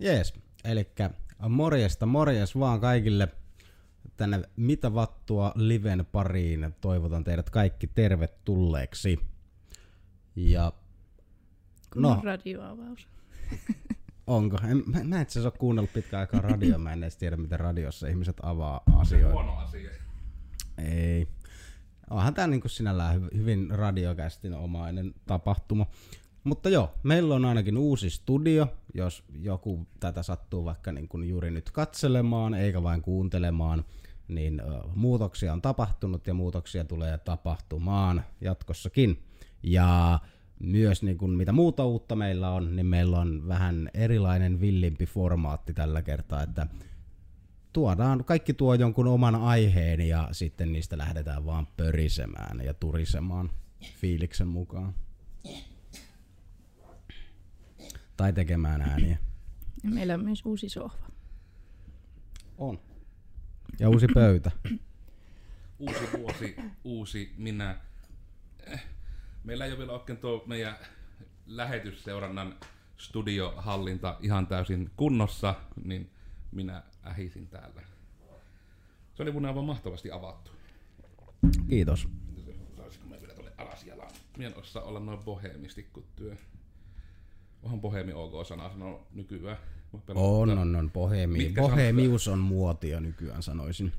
Jees, eli morjesta, morjes vaan kaikille tänne Mitä Vattua Liven pariin. Toivotan teidät kaikki tervetulleeksi. Ja No. radioavaus. onko? En, mä, mä en itse asiassa ole kuunnellut pitkään aikaa radioa, mä en edes tiedä miten radiossa ihmiset avaa asioita. Huono asia. Ei. Onhan tää niinku sinällään hy- hyvin radiokästin omainen tapahtuma. Mutta joo, meillä on ainakin uusi studio, jos joku tätä sattuu vaikka niin kuin juuri nyt katselemaan, eikä vain kuuntelemaan, niin muutoksia on tapahtunut ja muutoksia tulee tapahtumaan jatkossakin. Ja myös niin kuin mitä muuta uutta meillä on, niin meillä on vähän erilainen villimpi formaatti tällä kertaa, että tuodaan, kaikki tuo jonkun oman aiheen ja sitten niistä lähdetään vaan pörisemään ja turisemaan fiiliksen mukaan. Tai tekemään ääniä. Ja meillä on myös uusi sohva. On. Ja uusi pöytä. Uusi vuosi, uusi minä. Eh, Meillä ei ole vielä oikein tuo meidän lähetysseurannan studiohallinta ihan täysin kunnossa, niin minä ähisin täällä. Se oli mun aivan mahtavasti avattu. Kiitos. Saisiko me vielä tuonne alas jalan? Mie en osaa olla noin boheemisti kuin työ. Onhan boheemi ok sana sanoa nykyään. On, on, on. Bohemi. Bohemius on muotia nykyään sanoisin.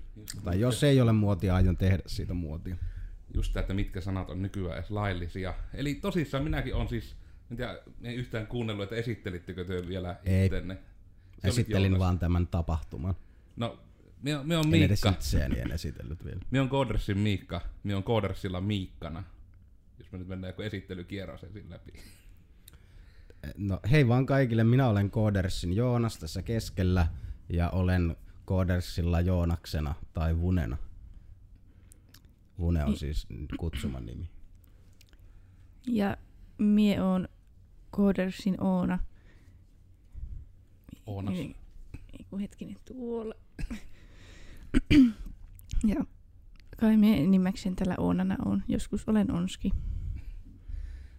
Tai jos ei ole muotia, aion tehdä siitä muotia. just tämä, että mitkä sanat on nykyään edes laillisia. Eli tosissaan minäkin on siis, en tiedä, en yhtään kuunnellut, että esittelittekö te vielä Ei. ittenne. Se Esittelin vaan tämän tapahtuman. No, me, on- me on En edes Miikka. itseäni en esitellyt vielä. Me on Koodersin Miikka. Me on Koodersilla Miikkana. Jos me nyt mennään joku esittelykierros läpi. No hei vaan kaikille, minä olen Koodersin Joonas tässä keskellä ja olen Koodersilla Joonaksena tai Vunena. Vune on siis kutsuman nimi. Ja mie on Codersin Oona. Oonas. Ei, ei kun hetkinen tuolla. ja kai mie nimekseni tällä Oonana on. Joskus olen Onski.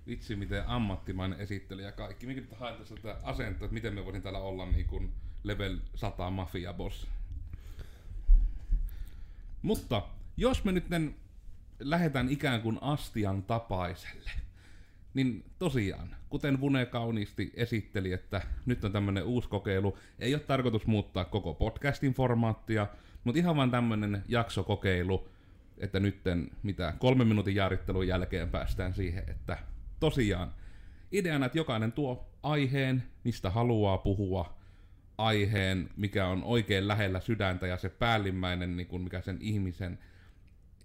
Vitsi, miten ammattimainen esittely ja kaikki. Minkä nyt haen tässä asentoa, että miten me voisin täällä olla niin kuin level 100 mafia boss. Mutta jos me nyt lähdetään ikään kuin astian tapaiselle, niin tosiaan, kuten Vune kauniisti esitteli, että nyt on tämmönen uusi kokeilu, ei ole tarkoitus muuttaa koko podcastin formaattia, mutta ihan vaan tämmönen jaksokokeilu, että nytten mitä kolmen minuutin jaarittelun jälkeen päästään siihen, että tosiaan ideana, että jokainen tuo aiheen, mistä haluaa puhua, aiheen, mikä on oikein lähellä sydäntä ja se päällimmäinen, niin kuin mikä sen ihmisen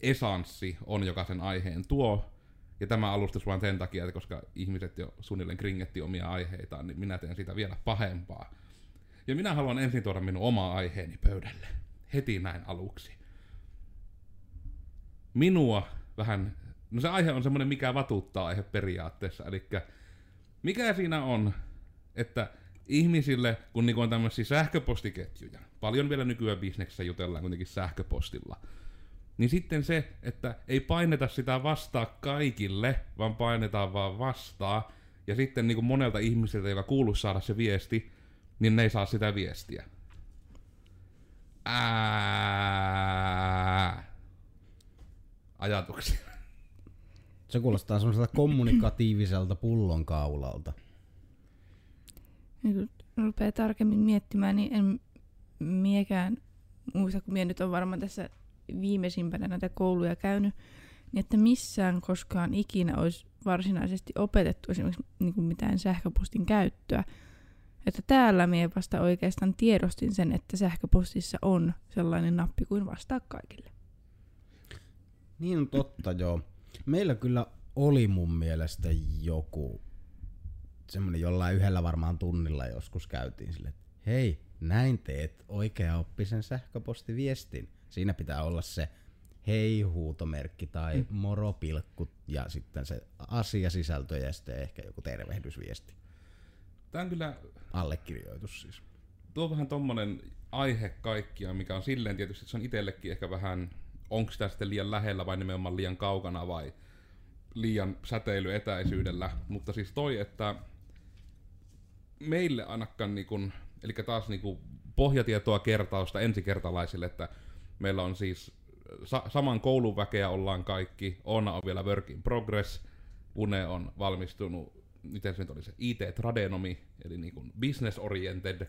esanssi on, joka sen aiheen tuo. Ja tämä alustus vain sen takia, että koska ihmiset jo suunnilleen kringetti omia aiheitaan, niin minä teen sitä vielä pahempaa. Ja minä haluan ensin tuoda minun oma aiheeni pöydälle. Heti näin aluksi. Minua vähän... No se aihe on semmoinen, mikä vatuttaa aihe periaatteessa. Eli mikä siinä on, että ihmisille, kun niinku on tämmöisiä sähköpostiketjuja, paljon vielä nykyään bisneksessä jutellaan kuitenkin sähköpostilla, niin sitten se, että ei paineta sitä vastaa kaikille, vaan painetaan vaan vastaa, ja sitten niin kuin monelta ihmiseltä, joka kuuluisi saada se viesti, niin ne ei saa sitä viestiä. Ää... Ajatuksia. Se kuulostaa semmoiselta kommunikatiiviselta pullonkaulalta. Ja kun rupeaa tarkemmin miettimään, niin en miekään muista, kun mie nyt on varmaan tässä viimeisimpänä näitä kouluja käynyt, niin että missään koskaan ikinä olisi varsinaisesti opetettu esimerkiksi niin kuin mitään sähköpostin käyttöä. Että täällä mie vasta oikeastaan tiedostin sen, että sähköpostissa on sellainen nappi kuin vastaa kaikille. Niin on totta, joo. Meillä kyllä oli mun mielestä joku semmonen jollain yhdellä varmaan tunnilla joskus käytiin sille, että hei, näin teet oikea oppisen sähköpostiviestin. Siinä pitää olla se hei huutomerkki tai moropilkku ja sitten se asiasisältö ja sitten ehkä joku tervehdysviesti. Tämä on kyllä Allekirjoitus siis. tuo on vähän tommonen aihe kaikkia, mikä on silleen tietysti, että se on itsellekin ehkä vähän, onko sitä sitten liian lähellä vai nimenomaan liian kaukana vai liian säteilyetäisyydellä. Mutta siis toi, että meille ainakaan niin kun eli taas niinku pohjatietoa kertausta ensikertalaisille, että meillä on siis sa- saman koulun väkeä ollaan kaikki, Oona on vielä work in progress, Une on valmistunut, miten se nyt oli se, IT-tradenomi, eli niin kuin business oriented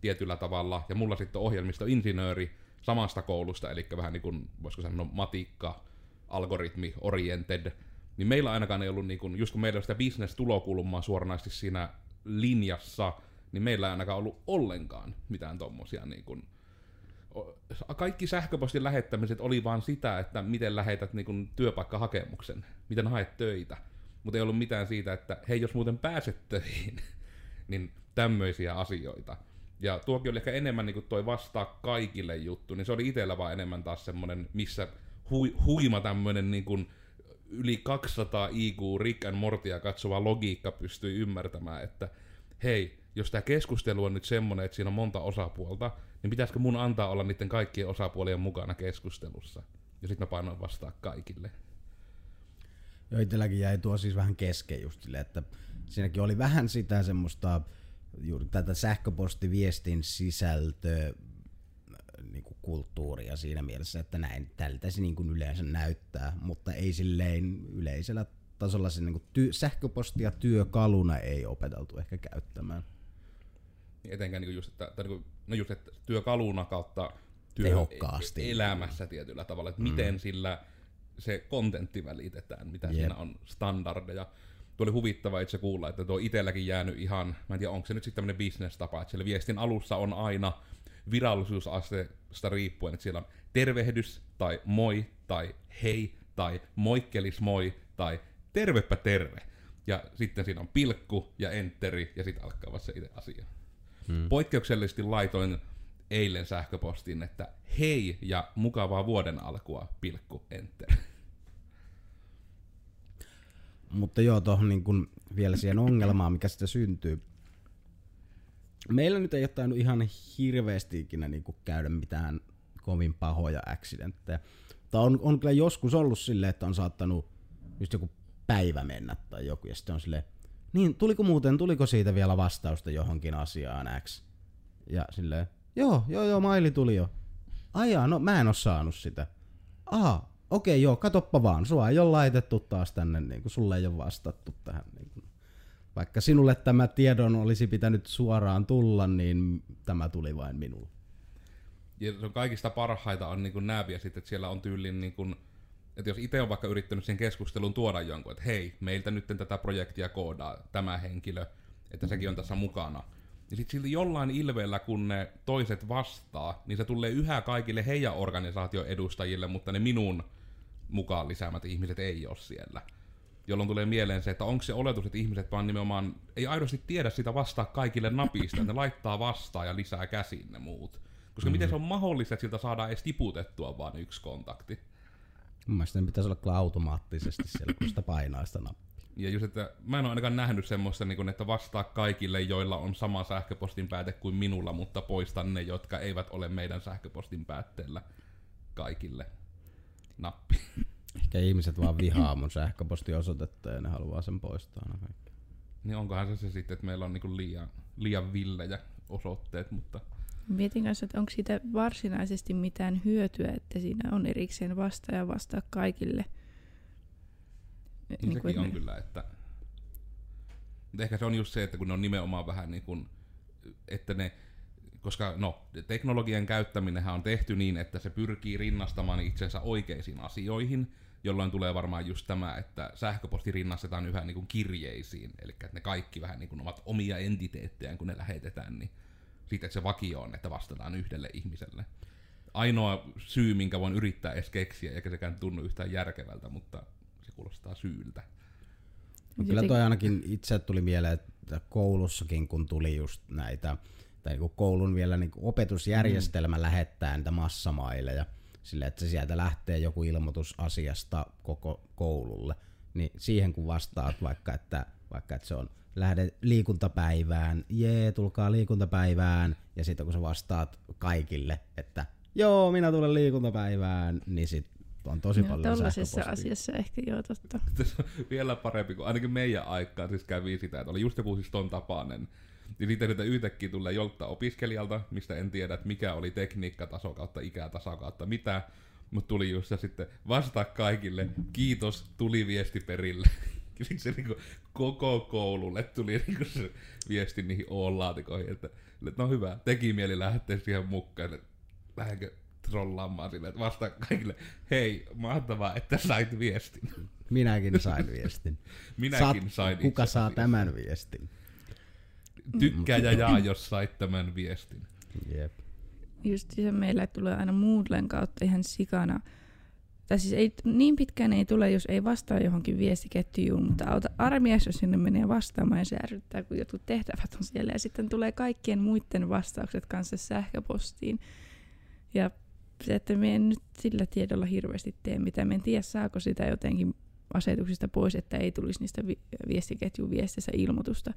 tietyllä tavalla, ja mulla sitten ohjelmistoinsinööri samasta koulusta, eli vähän niin kuin, voisiko sanoa matikka, algoritmi oriented, niin meillä ainakaan ei ollut, niin kuin, just kun meillä on sitä business-tulokulmaa suoranaisesti siinä linjassa, niin meillä ei ainakaan ollut ollenkaan mitään tommosia niin kaikki sähköpostin lähettämiset oli vaan sitä, että miten lähetät niin kuin, työpaikkahakemuksen, miten haet töitä. Mutta ei ollut mitään siitä, että hei, jos muuten pääset töihin, niin tämmöisiä asioita. Ja tuokin oli ehkä enemmän niin kuin toi vastaa kaikille juttu, niin se oli itsellä vaan enemmän taas semmonen, missä hui, huima tämmönen niin kuin yli 200 IQ Rick and Mortia katsova logiikka pystyi ymmärtämään, että hei, jos tämä keskustelu on nyt semmonen, että siinä on monta osapuolta, niin pitäisikö mun antaa olla niiden kaikkien osapuolien mukana keskustelussa? Ja sitten mä painoin vastaa kaikille. Joo, itselläkin jäi tuo siis vähän kesken just sille, että siinäkin oli vähän sitä semmoista juuri tätä sähköpostiviestin sisältöä niin kuin kulttuuria siinä mielessä, että näin tältä se niin kuin yleensä näyttää, mutta ei silleen yleisellä tasolla se niin kuin ty- sähköpostia työkaluna ei opeteltu ehkä käyttämään. Niin etenkään niin kuin just, että, tai niin kuin, no just, että työkaluna kautta työ Tehokkaasti. elämässä tietyllä tavalla, että miten sillä se kontentti välitetään, mitä Jep. siinä on standardeja. Tuo oli huvittava itse kuulla, että tuo itselläkin jäänyt ihan, mä en tiedä onko se nyt sitten tämmöinen bisnestapa, että siellä viestin alussa on aina virallisuusasteesta riippuen, että siellä on tervehdys, tai moi, tai hei, tai moikkelis moi, tai tervepä terve. Ja sitten siinä on pilkku ja enteri, ja sitten alkaa vasta se itse asia. Hmm. Poikkeuksellisesti laitoin eilen sähköpostin, että hei ja mukavaa vuoden alkua, pilkku, enter. Mutta joo, tuohon niin kun vielä siihen ongelmaan, mikä sitä syntyy. Meillä nyt ei ole tainnut ihan hirveästi ikinä niin käydä mitään kovin pahoja accidenttejä. Tai on, on kyllä joskus ollut silleen, että on saattanut just joku päivä mennä tai joku, ja sitten on silleen, niin tuliko muuten, tuliko siitä vielä vastausta johonkin asiaan X? Ja silleen, joo, joo, joo, maili tuli jo. Ajaa, no mä en oo saanut sitä. Aha, okei joo, katoppa vaan, sua ei ole laitettu taas tänne, niin kuin sulle ei ole vastattu tähän. Niin kuin. Vaikka sinulle tämä tiedon olisi pitänyt suoraan tulla, niin tämä tuli vain minulle. Ja se on kaikista parhaita on niin nääviä sitten, että siellä on tyylin niin kuin, että jos itse on vaikka yrittänyt sen keskustelun tuoda jonkun, että hei, meiltä nyt tätä projektia koodaa tämä henkilö, että sekin on tässä mukana. Ja sitten silti jollain ilveellä, kun ne toiset vastaa, niin se tulee yhä kaikille heidän organisaation edustajille, mutta ne minun mukaan lisäämät ihmiset ei ole siellä. Jolloin tulee mieleen se, että onko se oletus, että ihmiset vaan nimenomaan ei aidosti tiedä sitä vastaa kaikille napista, että ne laittaa vastaan ja lisää käsiin ne muut. Koska mm-hmm. miten se on mahdollista, että siltä saadaan edes tiputettua vaan yksi kontakti. Mun mielestä ne pitäisi olla kyllä automaattisesti siellä, kun sitä painaa sitä nappia. Ja just, että mä en ole ainakaan nähnyt semmoista, niin kun, että vastaa kaikille, joilla on sama sähköpostin pääte kuin minulla, mutta poistan ne, jotka eivät ole meidän sähköpostin päätteellä kaikille. Nappi. Ehkä ihmiset vaan vihaa mun sähköpostiosoitetta ja ne haluaa sen poistaa aina kaikki. Niin onkohan se se sitten, että meillä on niin liian, liian villejä osoitteet, mutta Mietin kanssa, että onko siitä varsinaisesti mitään hyötyä, että siinä on erikseen vasta ja vastaa kaikille. niin, Niin sekin on kyllä, että... Mutta ehkä se on just se, että kun ne on nimenomaan vähän niin kuin, että ne, koska no, teknologian käyttäminenhän on tehty niin, että se pyrkii rinnastamaan itsensä oikeisiin asioihin, jolloin tulee varmaan just tämä, että sähköposti rinnastetaan yhä niin kuin kirjeisiin, eli että ne kaikki vähän niin kuin ovat omia entiteettejään, kun ne lähetetään, niin siitä, se vakio on, että vastataan yhdelle ihmiselle. Ainoa syy, minkä voin yrittää edes keksiä, eikä sekään tunnu yhtään järkevältä, mutta se kuulostaa syyltä. No kyllä toi ainakin itse tuli mieleen, että koulussakin kun tuli just näitä, tai niin koulun vielä niin opetusjärjestelmä mm. lähettää niitä massamaileja, sille että se sieltä lähtee joku ilmoitus asiasta koko koululle, niin siihen kun vastaat vaikka, että, vaikka että se on lähde liikuntapäivään, jee, tulkaa liikuntapäivään, ja sitten kun sä vastaat kaikille, että joo, minä tulen liikuntapäivään, niin sit on tosi Joo, paljon sähköpostia. asiassa ehkä joo totta. Vielä parempi, kuin ainakin meidän aikaan siis kävi sitä, että oli just joku siis ton tapainen, Ja sitten niitä yhtäkkiä tulee jolta opiskelijalta, mistä en tiedä, että mikä oli tekniikkataso kautta ikätaso kautta mitä. Mutta tuli just se sitten vastaa kaikille, kiitos, tuli viesti perille. Sitten se niinku koko koululle tuli niinku se viesti niihin O-laatikoihin, että, että no hyvä, teki mieli lähteä siihen mukaan, että lähdenkö trollaamaan silleen, että vastaa kaikille, hei, mahtavaa, että sait viestin. Minäkin sain viestin. Minäkin Saat- sain Kuka saa asiassa. tämän viestin? Tykkää ja jaa, jos sait tämän viestin. Jep. Just se meillä tulee aina Moodlen kautta ihan sikana. Tai siis ei, niin pitkään ei tule, jos ei vastaa johonkin viestiketjuun, mutta auta armias, jos sinne menee vastaamaan ja se ärsyttää, kun jotkut tehtävät on siellä. Ja sitten tulee kaikkien muiden vastaukset kanssa sähköpostiin. Ja se, että me en nyt sillä tiedolla hirveästi tee mitään. Me en tiedä, saako sitä jotenkin asetuksista pois, että ei tulisi niistä vi- viestiketjun viestissä ilmoitusta.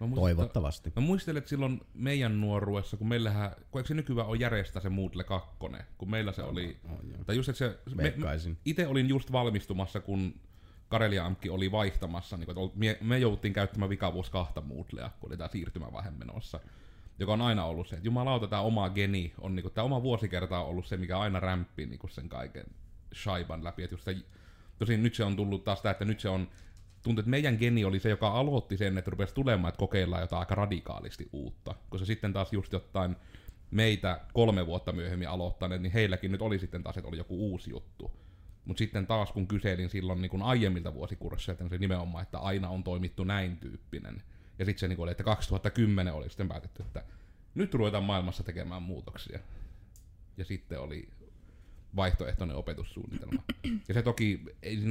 Mä muistan, Toivottavasti. Mä muistelen, että silloin meidän nuoruudessa, kun meillähän, kun eikö se nykyään on järjestää se Moodle 2, kun meillä se oli, joo. tai just, että se, me, itse olin just valmistumassa, kun Karelia Amkki oli vaihtamassa, niin kun, että me, me jouduttiin käyttämään vikavuus kahta Moodlea, kun oli tämä siirtymävaihe menossa. Joka on aina ollut se, että jumalauta, tämä oma geni on, niin tämä oma vuosikerta on ollut se, mikä aina rämppii niin sen kaiken shaiban läpi. Että just se, tosin nyt se on tullut taas tämä, että nyt se on tuntuu, että meidän geni oli se, joka aloitti sen, että rupesi tulemaan, että kokeillaan jotain aika radikaalisti uutta. Koska sitten taas just jotain meitä kolme vuotta myöhemmin aloittaneet, niin heilläkin nyt oli sitten taas, että oli joku uusi juttu. Mutta sitten taas kun kyselin silloin niin kun aiemmilta vuosikursseilta, niin se nimenomaan, että aina on toimittu näin tyyppinen. Ja sitten se niin oli, että 2010 oli sitten päätetty, että nyt ruvetaan maailmassa tekemään muutoksia. Ja sitten oli vaihtoehtoinen opetussuunnitelma. Ja se toki,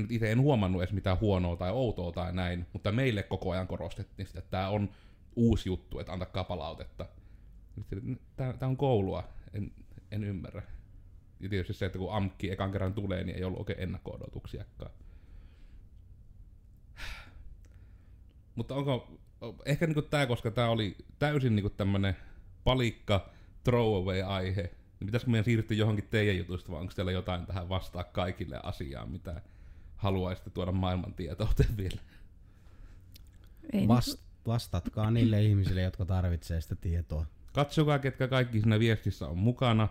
itse en huomannut edes mitään huonoa tai outoa tai näin, mutta meille koko ajan korostettiin sitä, että tämä on uusi juttu, että antakaa palautetta. Tämä on koulua, en, en ymmärrä. Ja tietysti se, että kun AMKki ekan kerran tulee, niin ei ollut oikein ennakko-odotuksiakaan. Mutta onko, ehkä niinku tää, koska tää oli täysin niinku tämmönen palikka throwaway-aihe, niin pitäisikö meidän siirtyä johonkin teidän jutuista, vai onko teillä jotain tähän vastaa kaikille asiaan, mitä haluaisitte tuoda maailman tietouteen vielä? Ei Vast, vastatkaa niille ihmisille, jotka tarvitsee sitä tietoa. Katsokaa, ketkä kaikki siinä viestissä on mukana.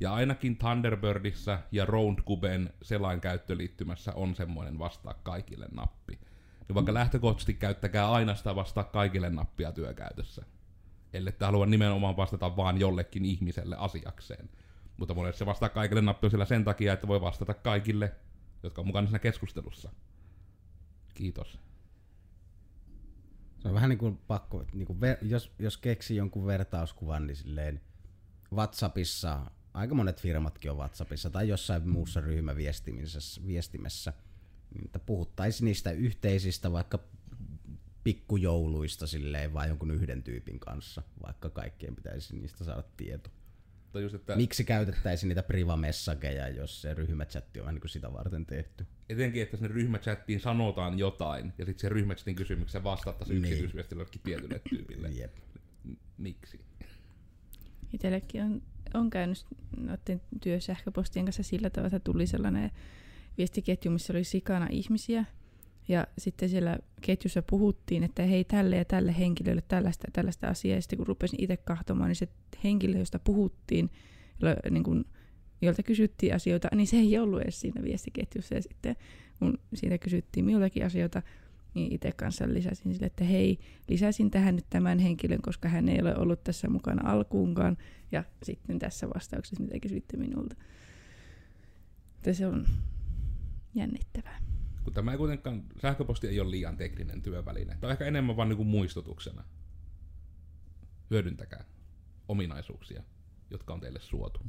Ja ainakin Thunderbirdissa ja Roundcuben selain käyttöliittymässä on semmoinen vastaa kaikille nappi. Niin vaikka lähtökohtaisesti käyttäkää aina sitä vastaa kaikille nappia työkäytössä. Ellette halua nimenomaan vastata vaan jollekin ihmiselle asiakseen. Mutta monesti se vastaa kaikille nappi sen takia, että voi vastata kaikille, jotka on mukana siinä keskustelussa. Kiitos. Se on vähän niin kuin pakko, niin kuin ver, jos, jos keksii jonkun vertauskuvan, niin silleen WhatsAppissa, aika monet firmatkin on WhatsAppissa tai jossain muussa ryhmäviestimessä, viestimessä, niin että puhuttaisiin niistä yhteisistä vaikka pikkujouluista silleen vai jonkun yhden tyypin kanssa, vaikka kaikkien pitäisi niistä saada tieto. Tai just, että Miksi käytettäisiin niitä privamessageja, jos se ryhmächatti on vähän niin kuin sitä varten tehty? etenkin, että sinne ryhmächattiin sanotaan jotain, ja sitten se ryhmächatin kysymykseen vastattaisiin Niin. yksityisviestillä jollekin tietylle tyypille. Jep. Miksi? Itsellekin on, on käynyt noiden työsähköpostien kanssa sillä tavalla, että tuli sellainen viestiketju, missä oli sikana ihmisiä. Ja sitten siellä ketjussa puhuttiin, että hei tälle ja tälle henkilölle tällaista ja tällaista asiaa. Ja sitten kun rupesin itse kahtomaan, niin se henkilö, josta puhuttiin, jolla, niin kun, jolta kysyttiin asioita, niin se ei ollut edes siinä viestiketjussa. Ja sitten kun siitä kysyttiin minultakin asioita, niin itse kanssa lisäsin sille, että hei, lisäsin tähän nyt tämän henkilön, koska hän ei ole ollut tässä mukana alkuunkaan. Ja sitten tässä vastauksessa, mitä kysyitte minulta. Että se on jännittävää. Kun tämä ei kuitenkaan, sähköposti ei ole liian tekninen työväline. Tämä on ehkä enemmän vaan niinku muistutuksena. Hyödyntäkää ominaisuuksia, jotka on teille suotu.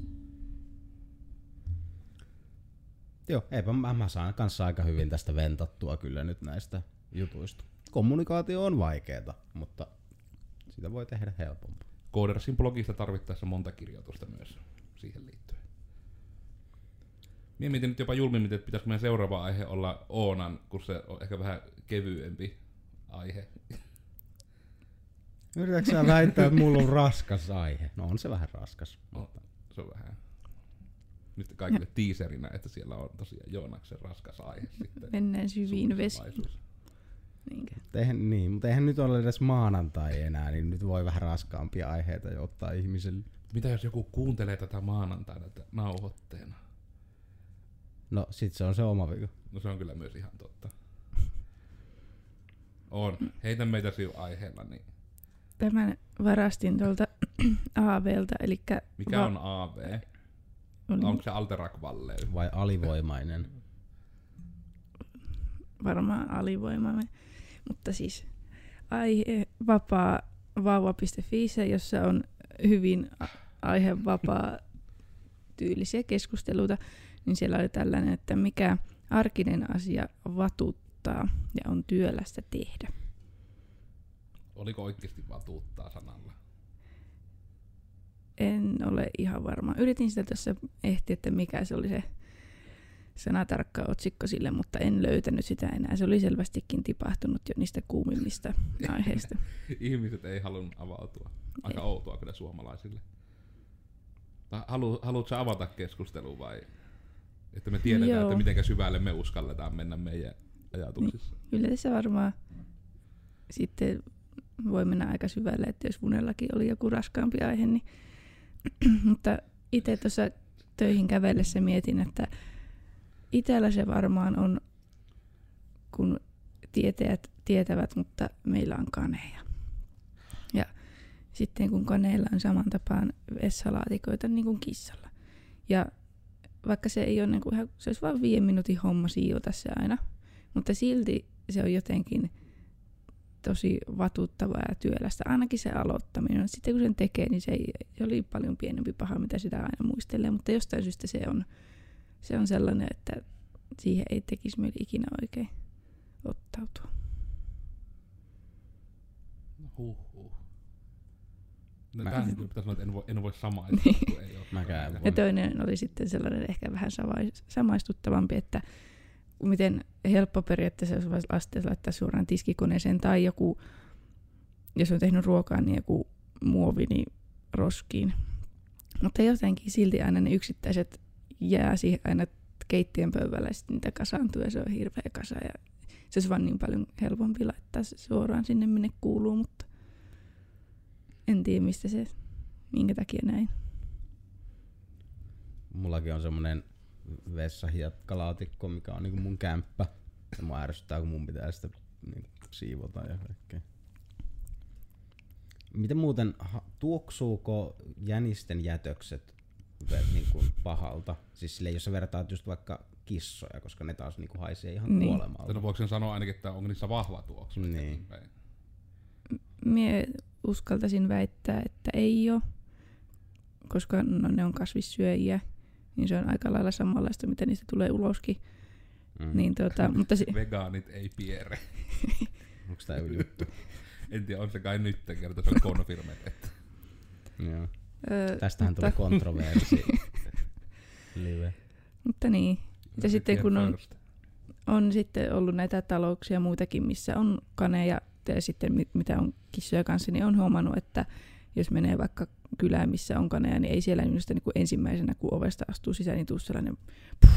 Joo, eipä mä, mä saan kanssa aika hyvin tästä ventattua kyllä nyt näistä jutuista. Kommunikaatio on vaikeeta, mutta sitä voi tehdä helpompaa. Codersin blogista tarvittaessa monta kirjoitusta myös siihen liittyen. Mie mietin nyt jopa julmimmin, että pitäisikö meidän seuraava aihe olla Oonan, kun se on ehkä vähän kevyempi aihe. Yritätkö sä väittää, että mulla on raskas aihe? No on se vähän raskas. No, se on vähän nyt kaikille teaserinä, että siellä on tosiaan Joonaksen raskas aihe sitten. Mennään syviin vesiin. Niinkö? Eihän, niin, mutta eihän nyt ole edes maanantai enää, niin nyt voi vähän raskaampia aiheita jo ottaa ihmiselle. Mitä jos joku kuuntelee tätä maanantaina tätä nauhoitteena? No sit se on se oma vika. No se on kyllä myös ihan totta. On. Heitä meitä siu aiheella, niin Tämän varastin tuolta AVlta, eli mikä on AV? oli Onko se Alterac Valleys? Vai alivoimainen. varmaan alivoimainen. Mutta siis aihe vapaa vauva.fi, jossa on hyvin aihevapaa tyylisiä keskusteluita, niin siellä oli tällainen, että mikä arkinen asia vatuttaa ja on työlästä tehdä. Oliko oikeasti vatuuttaa sanalla? En ole ihan varma. Yritin sitä tässä ehtiä, että mikä se oli se sanatarkka otsikko sille, mutta en löytänyt sitä enää. Se oli selvästikin tipahtunut jo niistä kuumimmista aiheista. Ihmiset ei halunnut avautua. Aika Ei. outoa kyllä suomalaisille. Halu, haluatko avata keskustelua vai? Että me tiedetään, Joo. että miten syvälle me uskalletaan mennä meidän ajatuksissa. Kyllä tässä varmaan sitten voi mennä aika syvälle, että jos Vunellakin oli joku raskaampi aihe, niin mutta itse tuossa töihin kävellessä mietin, että itsellä se varmaan on, kun tietäjät tietävät, mutta meillä on kaneja. Ja sitten kun kaneilla on saman tapaan vessalaatikoita niin kuin kissalla. Ja vaikka se ei ole niin kuin ihan, se olisi vain viiden minuutin homma siivota se aina, mutta silti se on jotenkin tosi vatuttavaa ja työlästä. Ainakin se aloittaminen. Sitten kun sen tekee, niin se, ei, se oli paljon pienempi paha, mitä sitä aina muistelee. Mutta jostain syystä se on, se on sellainen, että siihen ei tekisi mieli ikinä oikein ottautua. Huhhuh. No, Mä- tähän pitäisi sanoa, että en voi, en voi samaistua, kun ei ole. Mäkään en Ja toinen oli sitten sellainen ehkä vähän samais- samaistuttavampi, että miten helppo periaatteessa olisi vaikka lasten laittaa suoraan tiskikoneeseen tai joku, jos on tehnyt ruokaa, niin joku muovi niin roskiin. Mutta jotenkin silti aina ne yksittäiset jää siihen aina keittiön pöydällä ja sitten niitä kasaantuu ja se on hirveä kasa ja se olisi vaan niin paljon helpompi laittaa se suoraan sinne minne kuuluu, mutta en tiedä mistä se, minkä takia näin. Mullakin on semmonen vessahiekkalaatikko, mikä on niinku mun kämppä. Ja mua ärsyttää, kun mun pitää sitä niinku siivota ja kaikkea. Miten muuten, tuoksuuko jänisten jätökset ve- niinku pahalta? Siis silleen, jos sä vertaat just vaikka kissoja, koska ne taas niinku haisee ihan Niin. niin. kuolemalta. No voiko sen sanoa ainakin, että onko niissä vahva tuoksu? Niin. Päin. Mie uskaltaisin väittää, että ei ole, koska no, ne on kasvissyöjiä, niin se on aika lailla samanlaista, mitä niistä tulee uloskin. Mm. Niin, tota, mutta si- Vegaanit ei piere. Tää joku juttu? En tiedä, on se kai nyt kerta, se on konfirmetettu. Joo. öö, Tästähän mutta, tuli kontroversi. Live. mutta niin, Ja sitten kun on- on sitten ollut näitä talouksia muitakin, missä on kaneja ja sitten mi- mitä on kissoja kanssa, niin on huomannut, että jos menee vaikka kylään, missä on kaneja, niin ei siellä minusta niin kuin ensimmäisenä, kun ovesta astuu sisään, niin tuu sellainen, puh,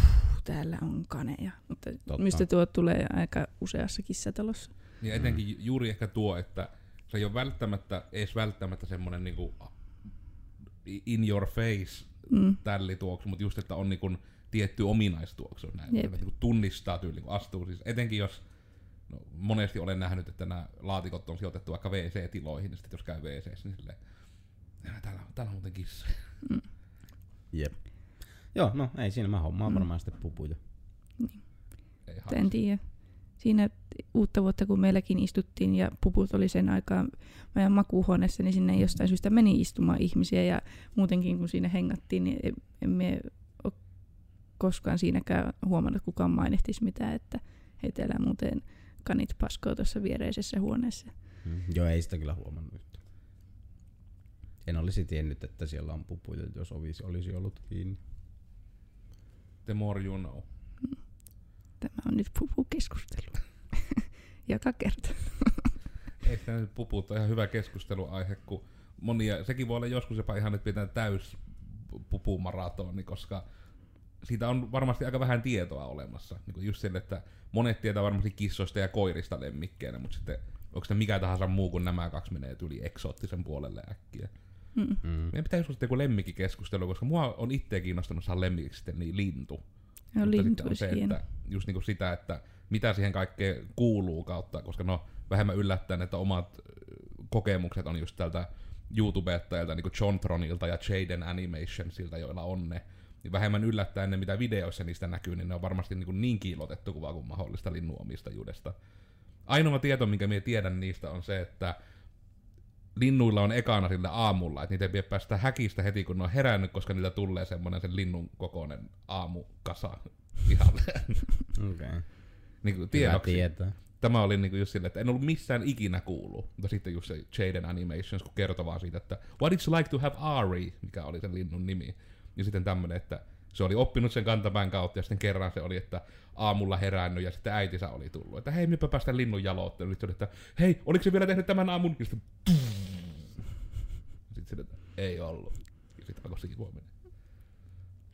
täällä on kaneja. Mutta Totta. mistä tuo tulee aika useassa kissatalossa. Ja etenkin ju- juuri ehkä tuo, että se ei ole välttämättä, edes välttämättä semmonen niinku in your face Mm. tällituoksu, mutta just, että on niinku tietty ominaistuoksu näin. Että niinku tunnistaa tyyli, kun astuu. Siis etenkin jos, no, monesti olen nähnyt, että nämä laatikot on sijoitettu vaikka WC-tiloihin, ja sitten jos käy WC, niin silleen, "Jaa, täällä, täällä on muuten kissa. Jep. Joo, no ei siinä mä hommaan Mm. varmaan sitten pupuja. Ei Mutta en tiedä. Siinä uutta vuotta, kun meilläkin istuttiin ja puput oli sen aikaan meidän makuuhuoneessa, niin sinne jostain syystä meni istumaan ihmisiä ja muutenkin kun siinä hengattiin, niin en- emme ole koskaan siinäkään huomannut, että kukaan mainihtisi mitään, että hei täällä muuten kanit paskoo tuossa viereisessä huoneessa. Mm. Joo, ei sitä kyllä huomannut yhtään. En olisi tiennyt, että siellä on pupuja, jos ovisi olisi ollut kiinni. The more you know. Tämä on nyt pupukeskustelu. Joka kerta. Ei sitä nyt puput on ihan hyvä keskusteluaihe, kun monia, sekin voi olla joskus jopa ihan, että pitää täys pupumaratoni, koska siitä on varmasti aika vähän tietoa olemassa. Niin kuin just sille, että monet tietää varmasti kissoista ja koirista lemmikkeinä, mutta sitten onko se mikä tahansa muu kuin nämä kaksi menee yli eksoottisen puolelle äkkiä. Mm. Mm. Meidän pitää joskus joku lemmikkikeskustelu, koska mua on itse kiinnostanut saada lemmikiksi sitten niin lintu. Ja Mutta lintu on se, että just niinku sitä, että mitä siihen kaikkeen kuuluu kautta, koska no vähemmän yllättäen, että omat kokemukset on just tältä YouTubettajilta, niin kuin John Tronilta ja Jaden Animationsilta, joilla on ne. Niin vähemmän yllättäen ne, mitä videoissa niistä näkyy, niin ne on varmasti niin, kuin niin kiilotettu kuva kuin mahdollista linnuomistajuudesta. Ainoa tieto, minkä minä tiedän niistä, on se, että linnuilla on ekana sillä aamulla, että niitä ei pidä päästä häkistä heti, kun ne on herännyt, koska niillä tulee semmoinen sen linnun kokoinen aamukasa pihalle. Okei. Okay. niin kuin tiedoksi. tietää. Tämä oli niinku just silleen, että en ollut missään ikinä kuullut. Mutta sitten just se Jaden Animations, kun kertoi vaan siitä, että What it's like to have Ari, mikä oli sen linnun nimi. Ja sitten tämmönen, että se oli oppinut sen kantapään kautta, ja sitten kerran se oli, että aamulla herännyt, ja sitten äitinsä oli tullut. Että hei, mipä päästä linnun jaloitteluun. Sitten se oli, että hei, oliko se vielä tehnyt tämän aamun? Ja sitten, sitten sille, että ei ollut. Ja sitten alkoi siivoaminen.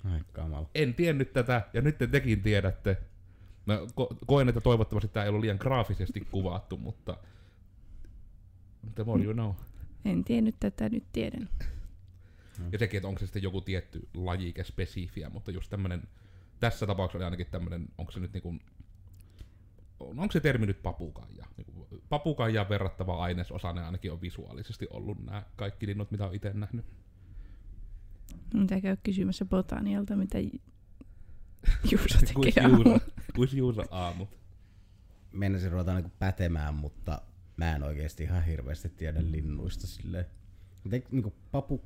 Ai kamala. En tiennyt tätä, ja nyt te tekin tiedätte. Mä ko- koen, että toivottavasti tämä ei ollut liian graafisesti kuvattu, mutta the more you know. En tiennyt tätä, nyt tiedän. Ja sekin, että onko se sitten joku tietty lajike spesifiä, mutta just tämmönen, tässä tapauksessa oli ainakin tämmönen, onko se nyt niinku, onko se termi nyt papukaija? Niinku, papukaijaan verrattava ainesosa ne ainakin on visuaalisesti ollut nämä kaikki linnut, mitä on itse nähnyt. Mun pitää käydä kysymässä botanialta, mitä Juuso tekee Kuis. Juuso, kuis Juuso aamut. Meinasin ruveta niinku pätemään, mutta mä en oikeesti ihan hirveästi tiedä linnuista silleen. Niinku papu,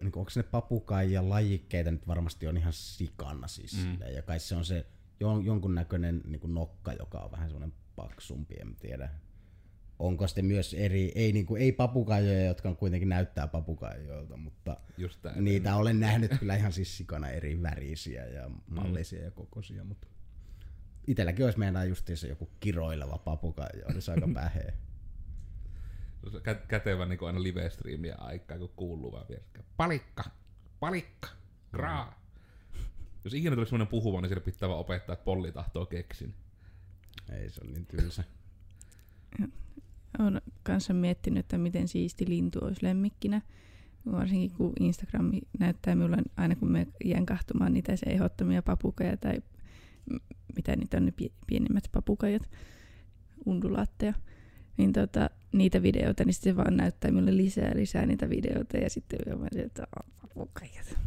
niinku, onko ne papukaija lajikkeita nyt varmasti on ihan sikana siis Mm. mm. ja kai se on se jon, jonkunnäköinen niinku nokka, joka on vähän semmoinen paksumpi, en tiedä. Onko sitten myös eri, ei, niinku, ei papukaijoja, jotka kuitenkin näyttää papukaijoilta, mutta Just tää. niitä olen nähnyt kyllä ihan siis sikana eri värisiä ja mallisia ja kokoisia, mutta itelläkin olisi meinaa justiinsa joku kiroileva papukaija, olisi aika päheä. Kätevä niin aina live-striimiä aikaa, kun kuuluu vaan vielä. Palikka! Palikka! Graa! Jos ikinä tulisi semmonen puhuva, niin sille pitää vaan opettaa, että polli tahtoo keksin. Ei se on niin tylsä. Olen kanssa miettinyt, että miten siisti lintu olisi lemmikkinä. Varsinkin kun Instagram näyttää minulle aina kun me jään kahtumaan niitä se ehdottomia papukaja tai mitä niitä on ne pie- pienimmät papukajat, undulaatteja. Niin tota, niitä videoita, niin sitten se vaan näyttää minulle lisää ja lisää niitä videoita ja sitten vaan se, että "Aa, papukajat.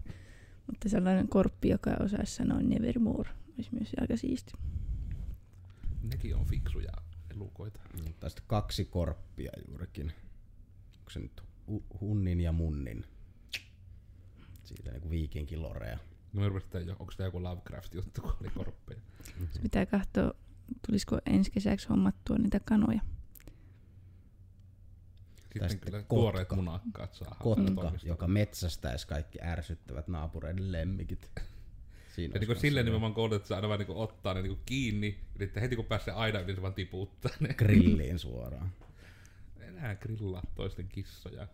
Mutta sellainen korppi, joka osaisi sanoa nevermore, olisi myös aika siisti. Nekin on fiksuja elukoita. Mutta sitten kaksi korppia juurikin. Onko se nyt hu- hunnin ja munnin? Siitä niinku viikinkilorea. No mä rupesin, onko tämä joku Lovecraft-juttu, kun oli korppeja. Pitää katsoa, tulisiko ensi kesäksi hommattua niitä kanoja. Sitten kyllä kotka. tuoreet munakkaat saa. Kotka, joka metsästäisi kaikki ärsyttävät naapureiden lemmikit. Siinä Ja niin kans nimenomaan koulutettu, että se aina vaan niin ottaa ne niin kiinni, ja sitten heti kun pääsee aina yli, se vaan tiputtaa ne. grilliin suoraan. Enää grillaa toisten kissoja.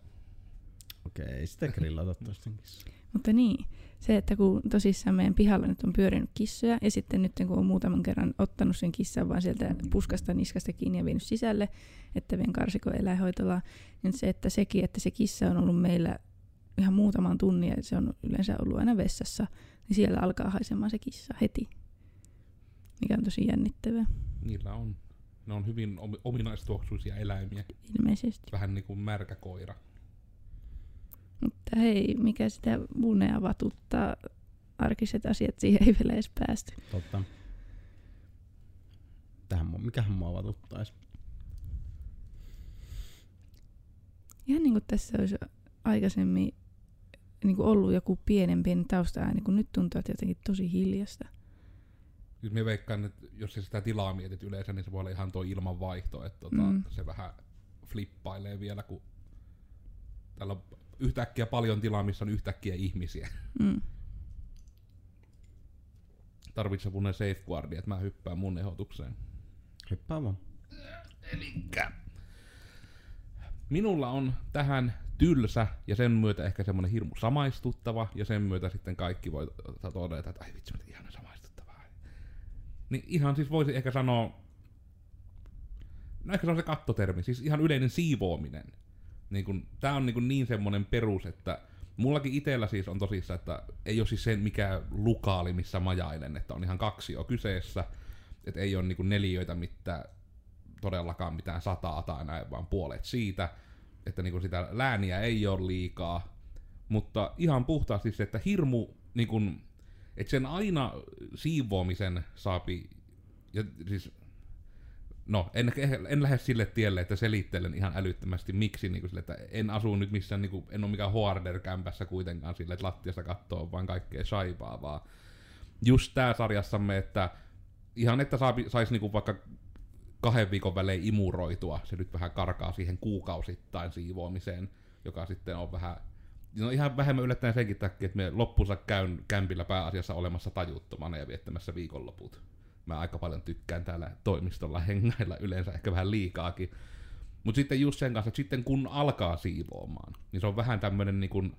Okei, ei sitä grillata toisten kissa. Mutta niin, se, että kun tosissaan meidän pihalla nyt on pyörinyt kissoja, ja sitten nyt kun on muutaman kerran ottanut sen kissan vaan sieltä puskasta niskasta kiinni ja vienyt sisälle, että vien karsiko eläinhoitolaan, niin se, että sekin, että se kissa on ollut meillä ihan muutaman tunnin, ja se on yleensä ollut aina vessassa, niin siellä alkaa haisemaan se kissa heti. Mikä on tosi jännittävää, Niillä on. Ne on hyvin omi- ominaistuoksuisia eläimiä. ilmeisesti. Vähän niin kuin märkä koira. Mutta hei, mikä sitä munea vatuttaa, arkiset asiat, siihen ei vielä edes päästy. Totta. Tähän, mikähän mua vatuttaisi? Ihan niin kuin tässä olisi aikaisemmin niin kuin ollut joku pienen pieni taustaääni, kun nyt tuntuu, että jotenkin tosi hiljasta. Nyt mä veikkaan, että jos sä sitä tilaa mietit yleensä, niin se voi olla ihan tuo ilmanvaihto, että tota, Mm. mm. se vähän flippailee vielä, kun täällä on yhtäkkiä paljon tilaa, missä on yhtäkkiä ihmisiä. Mm. Tarvitsee mun safeguardia, että mä hyppään mun ehdotukseen. Hyppää vaan. Elikkä. Minulla on tähän tylsä ja sen myötä ehkä semmoinen hirmu samaistuttava ja sen myötä sitten kaikki voi todeta, että ai vitsi, mitä ihana samaistuttavaa. Niin ihan siis voisi ehkä sanoa, no ehkä se on se kattotermi, siis ihan yleinen siivoaminen. Niin kun, tää on niin, kun niin semmonen perus, että mullakin itellä siis on tosissaan, että ei ole siis sen mikä lukaali, missä majailen, että on ihan kaksi jo kyseessä, että ei ole niin neliöitä mitään todellakaan mitään sataa tai näin, vaan puolet siitä, että niin sitä lääniä ei ole liikaa, mutta ihan puhtaasti se, että hirmu, niin kuin, että sen aina siivoamisen saapi, ja siis no, en, en lähde sille tielle, että selittelen ihan älyttömästi miksi, niin kuin sille, että en asu nyt missään, niin kuin, en ole mikään hoarder-kämpässä kuitenkaan sille, että lattiasta katsoo vaan kaikkea shaipaa, vaan just tää sarjassamme, että ihan että saisi niin vaikka kahden viikon välein imuroitua, se nyt vähän karkaa siihen kuukausittain siivoamiseen, joka sitten on vähän No ihan vähemmän yllättäen senkin takia, että me loppuunsa käyn kämpillä pääasiassa olemassa tajuttomana ja viettämässä viikonloput mä aika paljon tykkään täällä toimistolla hengailla yleensä, ehkä vähän liikaakin. Mutta sitten just sen kanssa, että sitten kun alkaa siivoamaan, niin se on vähän tämmöinen niin kuin,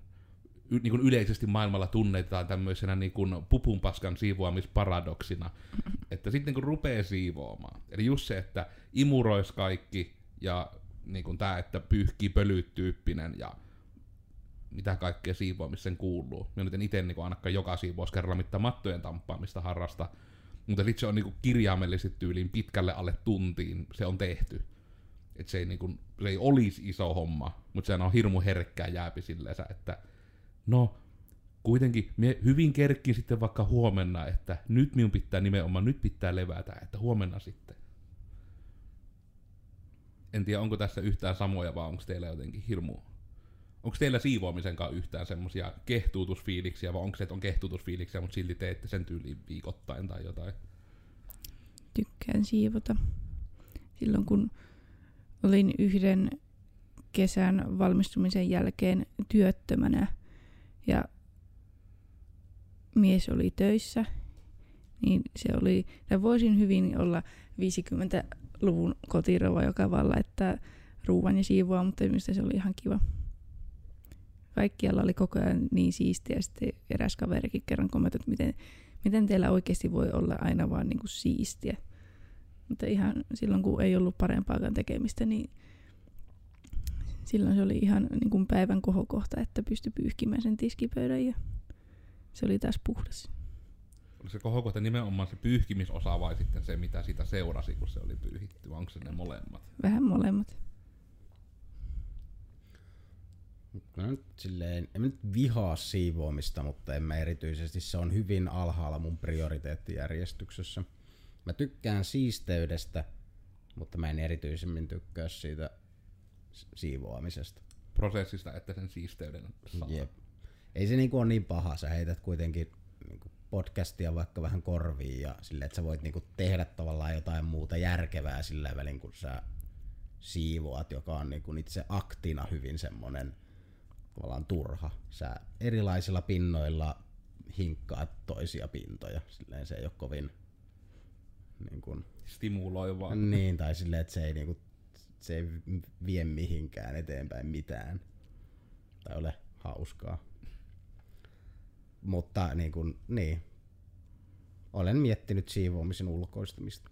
niin kuin yleisesti maailmalla tunnetaan tämmöisenä niin kuin pupunpaskan siivoamisparadoksina, että sitten kun rupeaa siivoamaan, eli just se, että imurois kaikki ja niin kuin tämä, että pyyhkii pölyt tyyppinen ja mitä kaikkea siivoamisen kuuluu. Mä nyt en itse niin ainakaan joka siivouskerralla mitään mattojen tamppaamista harrasta, mutta sitten se on niinku kirjaimellisesti tyyliin pitkälle alle tuntiin se on tehty. Et se ei, niinku, se ei olisi iso homma, mutta se on hirmu herkkää jääpi silleensä, että no, kuitenkin me hyvin kerkkin sitten vaikka huomenna, että nyt minun pitää nimenomaan, nyt pitää levätä, että huomenna sitten. En tiedä, onko tässä yhtään samoja, vai onko teillä jotenkin hirmu Onko teillä siivoamisen kanssa yhtään semmoisia kehtuutusfiiliksiä, vai onko se, että on kehtuutusfiiliksiä, mutta silti teette sen tyyliin viikoittain tai jotain? Tykkään siivota. Silloin kun olin yhden kesän valmistumisen jälkeen työttömänä ja mies oli töissä, niin se oli, ja voisin hyvin olla 50-luvun kotirova, joka vaan laittaa ruuan ja siivoa, mutta mistä se oli ihan kiva kaikkialla oli koko ajan niin siistiä. Sitten eräs kaverikin kerran kommentoi, että miten, miten teillä oikeasti voi olla aina vaan niin kuin siistiä. Mutta ihan silloin, kun ei ollut parempaakaan tekemistä, niin silloin se oli ihan niin kuin päivän kohokohta, että pystyi pyyhkimään sen tiskipöydän ja se oli taas puhdas. Oli se kohokohta nimenomaan se pyyhkimisosa vai sitten se, mitä sitä seurasi, kun se oli pyyhitty, onko se ne molemmat? Vähän molemmat. Mä nyt silleen, en nyt vihaa siivoamista, mutta en mä erityisesti, se on hyvin alhaalla mun prioriteettijärjestyksessä. Mä tykkään siisteydestä, mutta mä en erityisemmin tykkää siitä siivoamisesta. Prosessista, että sen siisteyden saa. Jep. Ei se niinku ole niin paha, sä heität kuitenkin niinku podcastia vaikka vähän korviin ja sille, että sä voit niinku tehdä tavallaan jotain muuta järkevää sillä välin, kun sä siivoat, joka on niinku itse aktina hyvin semmonen tavallaan turha. Sä erilaisilla pinnoilla hinkkaat toisia pintoja. Silleen se ei ole kovin niin kuin, stimuloiva. Niin, tai silleen, että se ei, niin kuin, se ei vie mihinkään eteenpäin mitään. Tai ole hauskaa. Mutta niin, kuin, niin. olen miettinyt siivoamisen ulkoistamista.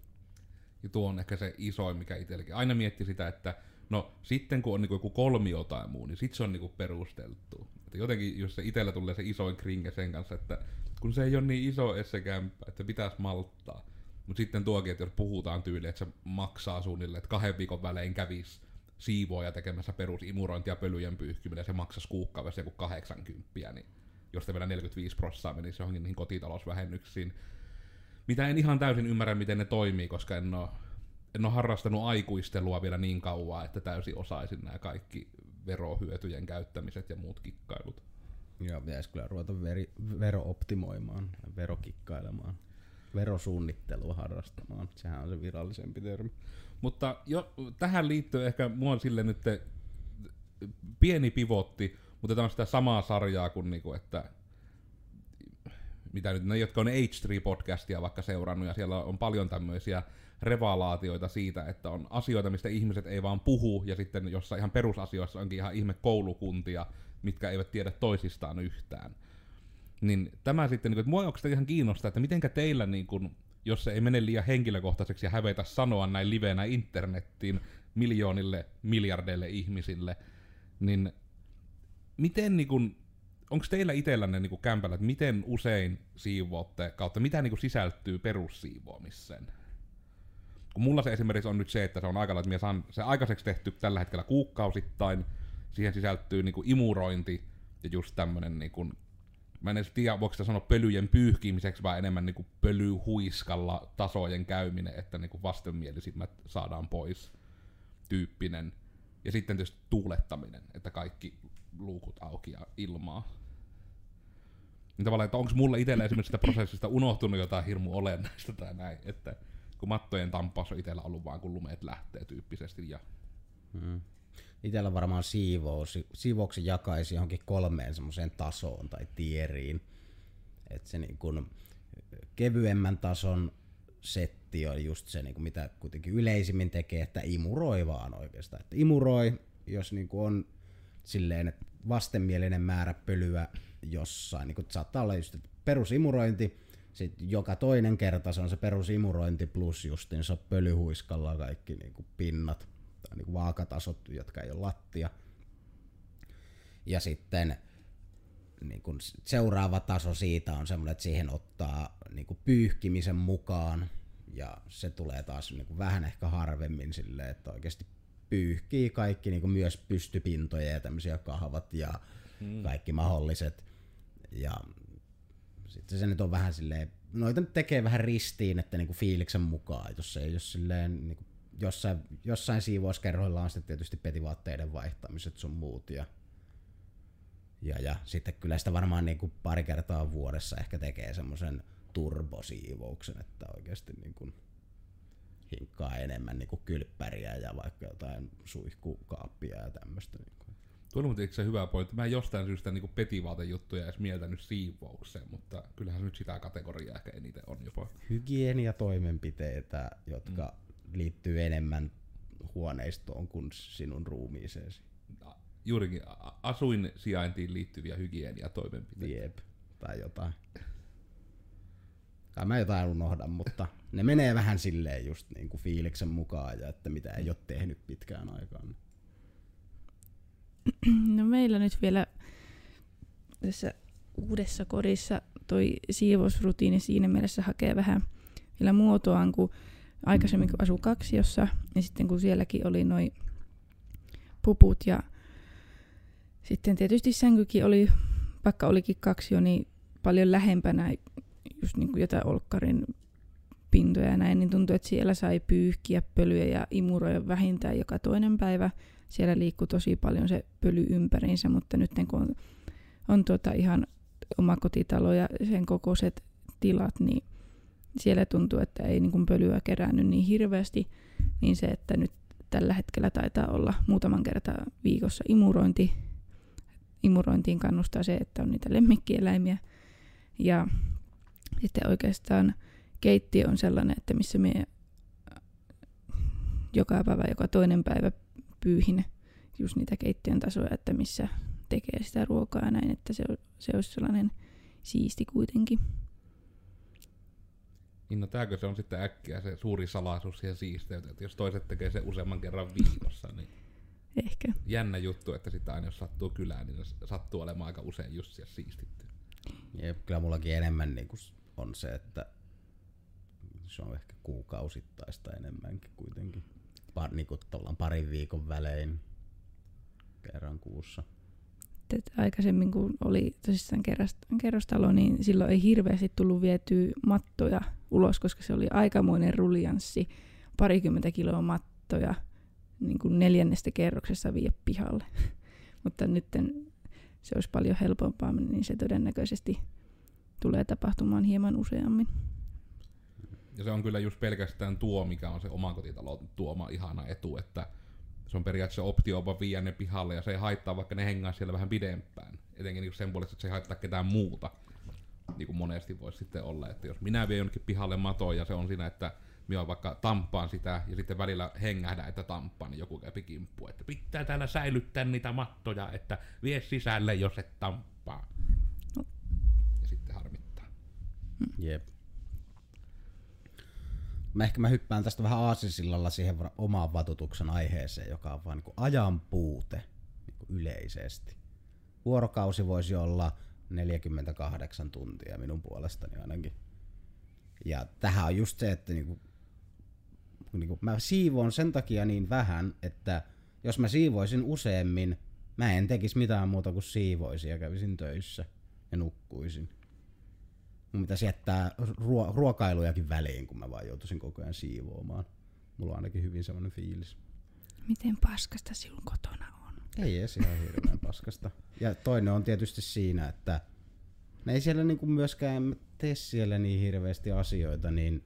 Ja tuo on ehkä se isoin, mikä itselläkin. Aina mietti sitä, että No sitten kun on niinku joku kolmio tai muu, niin sit se on niinku perusteltu. Että jotenkin jos se itellä tulee se isoin kringe sen kanssa, että kun se ei ole niin iso se kämppä, että pitäisi malttaa. Mutta sitten tuokin, että jos puhutaan tyyli, että se maksaa suunnilleen, että kahden viikon välein kävisi siivoja tekemässä perusimurointia pölyjen pyyhkiminen, se maksaisi kuukaudessa joku 80, niin jos vielä 45 prosenttia menisi johonkin niihin kotitalousvähennyksiin, mitä en ihan täysin ymmärrä, miten ne toimii, koska en ole en ole harrastanut aikuistelua vielä niin kauan, että täysin osaisin nämä kaikki verohyötyjen käyttämiset ja muut kikkailut. Joo, pitäisi kyllä ruveta veri, verooptimoimaan, verokikkailemaan, verosuunnittelua harrastamaan. Sehän on se virallisempi termi. Mutta jo, tähän liittyy ehkä mua sille nyt pieni pivotti, mutta tämä on sitä samaa sarjaa kuin niinku, että mitä nyt ne, jotka on H3-podcastia vaikka seurannut, ja siellä on paljon tämmöisiä revalaatioita siitä, että on asioita, mistä ihmiset ei vaan puhu, ja sitten jossain ihan perusasioissa onkin ihan ihme koulukuntia, mitkä eivät tiedä toisistaan yhtään. Niin tämä sitten, niin että mua onko ihan kiinnostaa, että mitenkä teillä, niin kuin, jos se ei mene liian henkilökohtaiseksi ja hävetä sanoa näin livenä internettiin miljoonille, miljardeille ihmisille, niin miten niin kuin, onko teillä itsellänne niin kämpällä, että miten usein siivoatte, kautta mitä niin kuin sisältyy perussiivoamiseen? Kun mulla se esimerkiksi on nyt se, että se on aika, että saan se aikaiseksi tehty tällä hetkellä kuukausittain, siihen sisältyy niin kuin imurointi ja just tämmönen niin kuin, mä en edes tiedä, voiko sitä sanoa pölyjen pyyhkimiseksi, vai enemmän niin kuin pölyhuiskalla tasojen käyminen, että niin kuin vastenmielisimmät saadaan pois tyyppinen. Ja sitten tietysti tuulettaminen, että kaikki luukut auki ja ilmaa. Niin tavallaan, että onko mulla itsellä esimerkiksi sitä prosessista unohtunut jotain hirmu olennaista tai näin, että kun mattojen tampaus on itsellä ollut vaan kun lumeet lähtee tyyppisesti ja Mm. Itellä varmaan siivous, siivouksen jakaisi johonkin kolmeen semmoiseen tasoon tai tieriin. Et se niin kun kevyemmän tason setti on just se, niin mitä kuitenkin yleisimmin tekee, että imuroi vaan oikeastaan. Että imuroi, jos niin on silleen, että vastenmielinen määrä pölyä jossain, niin saattaa olla just että perusimurointi, sitten joka toinen kerta se on se perusimurointi plus justinsa pölyhuiskalla kaikki niin kuin pinnat tai niin kuin vaakatasot, jotka ei ole lattia. Ja sitten niin kuin seuraava taso siitä on semmoinen, että siihen ottaa niin kuin pyyhkimisen mukaan ja se tulee taas niin kuin vähän ehkä harvemmin silleen, että oikeasti pyyhkii kaikki niin kuin myös pystypintoja ja tämmöisiä kahvat ja mm. kaikki mahdolliset. Ja sitten se nyt on vähän silleen, noita nyt tekee vähän ristiin, että niinku fiiliksen mukaan, jos ei jos silleen niinku jossain, jossain siivouskerhoilla on sitten tietysti petivaatteiden vaihtamiset sun muut ja, ja, ja sitten kyllä sitä varmaan niinku pari kertaa vuodessa ehkä tekee semmoisen turbosiivouksen, että oikeasti niinku hinkkaa enemmän niinku kylppäriä ja vaikka jotain suihkukaappia ja tämmöistä. Niinku. Tuo on se hyvä pointti. Mä en jostain syystä niin petivaatejuttuja edes mieltänyt siivoukseen, mutta kyllähän nyt sitä kategoriaa ehkä eniten on jopa. Hygieniatoimenpiteitä, jotka mm. liittyy enemmän huoneistoon kuin sinun ruumiiseesi. Juurikin asuin sijaintiin liittyviä hygieniatoimenpiteitä. Jep, tai jotain. Tai mä jotain unohdan, mutta ne menee vähän silleen just niin kuin fiiliksen mukaan ja että mitä ei ole tehnyt pitkään aikaan. No meillä nyt vielä tässä uudessa kodissa toi siivousrutiini siinä mielessä hakee vähän vielä muotoaan, kun aikaisemmin kun asuu kaksiossa, ja sitten kun sielläkin oli noin puput ja sitten tietysti sänkykin oli, vaikka olikin kaksio, niin paljon lähempänä just niin kuin jotain olkkarin pintoja ja näin, niin tuntui, että siellä sai pyyhkiä pölyjä ja imuroja vähintään joka toinen päivä siellä liikkuu tosi paljon se pöly ympäriinsä, mutta nyt kun on, on tuota ihan omakotitalo ja sen kokoiset tilat, niin siellä tuntuu, että ei niin pölyä kerännyt niin hirveästi, niin se, että nyt tällä hetkellä taitaa olla muutaman kertaa viikossa imurointi. Imurointiin kannustaa se, että on niitä lemmikkieläimiä. Ja sitten oikeastaan keittiö on sellainen, että missä me joka päivä, joka toinen päivä pyyhin just niitä keittiön tasoja, että missä tekee sitä ruokaa ja näin, että se, se olisi sellainen siisti kuitenkin. Niin no tääkö se on sitten äkkiä se suuri salaisuus siihen siisteyteen, että jos toiset tekee se useamman kerran viikossa, niin Ehkä. jännä juttu, että sitä aina jos sattuu kylään, niin se sattuu olemaan aika usein just siellä siistitty. Ja kyllä mullakin enemmän niin on se, että se on ehkä kuukausittaista enemmänkin kuitenkin par, niin kuin parin viikon välein kerran kuussa. Et aikaisemmin kun oli tosissaan kerrostalo, niin silloin ei hirveästi tullut vietyä mattoja ulos, koska se oli aikamoinen ruljanssi, parikymmentä kiloa mattoja niin kuin neljännestä kerroksessa vie pihalle. Mutta nyt se olisi paljon helpompaa, niin se todennäköisesti tulee tapahtumaan hieman useammin. Ja se on kyllä just pelkästään tuo, mikä on se omakotitalon tuoma ihana etu, että se on periaatteessa optio vaan viiä ne pihalle ja se ei haittaa, vaikka ne hengaa siellä vähän pidempään. Etenkin niin sen puolesta, että se ei haittaa ketään muuta. Niin kuin monesti voisi sitten olla, että jos minä vien jonnekin pihalle matoon ja se on siinä, että minä vaikka tampaan sitä ja sitten välillä hengähdä, että tampaan, niin joku käy kimppu, että pitää täällä säilyttää niitä mattoja, että vie sisälle, jos et tamppaa. No. Ja sitten harmittaa. Jep. Mä ehkä mä hyppään tästä vähän aasisillalla siihen omaan vatutuksen aiheeseen, joka on vaan niin ajan puute niin yleisesti. Vuorokausi voisi olla 48 tuntia minun puolestani ainakin. Ja tähän on just se, että niinku, niinku mä siivoon sen takia niin vähän, että jos mä siivoisin useammin, mä en tekisi mitään muuta kuin siivoisin ja kävisin töissä ja nukkuisin. Mun pitäisi jättää ruo- ruokailujakin väliin, kun mä vaan joutuisin koko ajan siivoamaan. Mulla on ainakin hyvin semmoinen fiilis. Miten paskasta sinun kotona on? Ei edes ihan hirveän paskasta. Ja toinen on tietysti siinä, että ne ei siellä niinku myöskään tee siellä niin hirveästi asioita, niin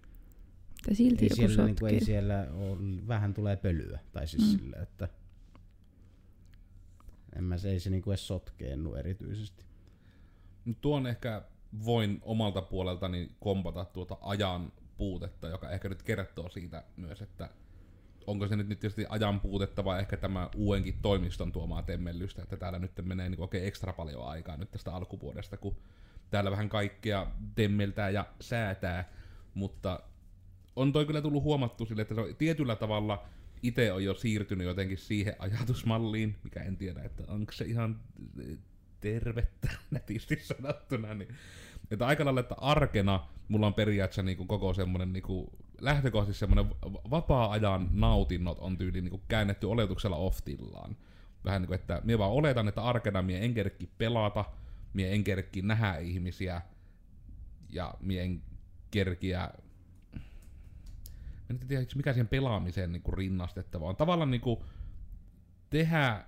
Mutta silti ei joku siellä, niinku, ei siellä ole, vähän tulee pölyä. Tai siis Mm. sille, että en mä, se ei se niinku edes sotkeennu erityisesti. Mut tuon ehkä voin omalta puoleltani kompata tuota ajan puutetta, joka ehkä nyt kertoo siitä myös, että onko se nyt, nyt tietysti ajan puutetta vai ehkä tämä uudenkin toimiston tuomaa temmellystä, että täällä nyt menee niin oikein ekstra paljon aikaa nyt tästä alkuvuodesta, kun täällä vähän kaikkea temmeltää ja säätää, mutta on toi kyllä tullut huomattu sille, että se on tietyllä tavalla itse on jo siirtynyt jotenkin siihen ajatusmalliin, mikä en tiedä, että onko se ihan tervettä nätisti sanottuna, niin että aika lailla, että arkena mulla on periaatteessa niinku koko semmonen niinku, lähtökohtaisesti semmonen va- vapaa-ajan nautinnot on tyyli niinku käännetty oletuksella off-tillaan. Vähän niinku, että minä vaan oletan, että arkena mie en kerkki pelata, mie en kerkki nähdä ihmisiä, ja mie en kerkiä en tiedä, mikä siihen pelaamiseen niinku rinnastettava on. Tavallaan niinku tehdä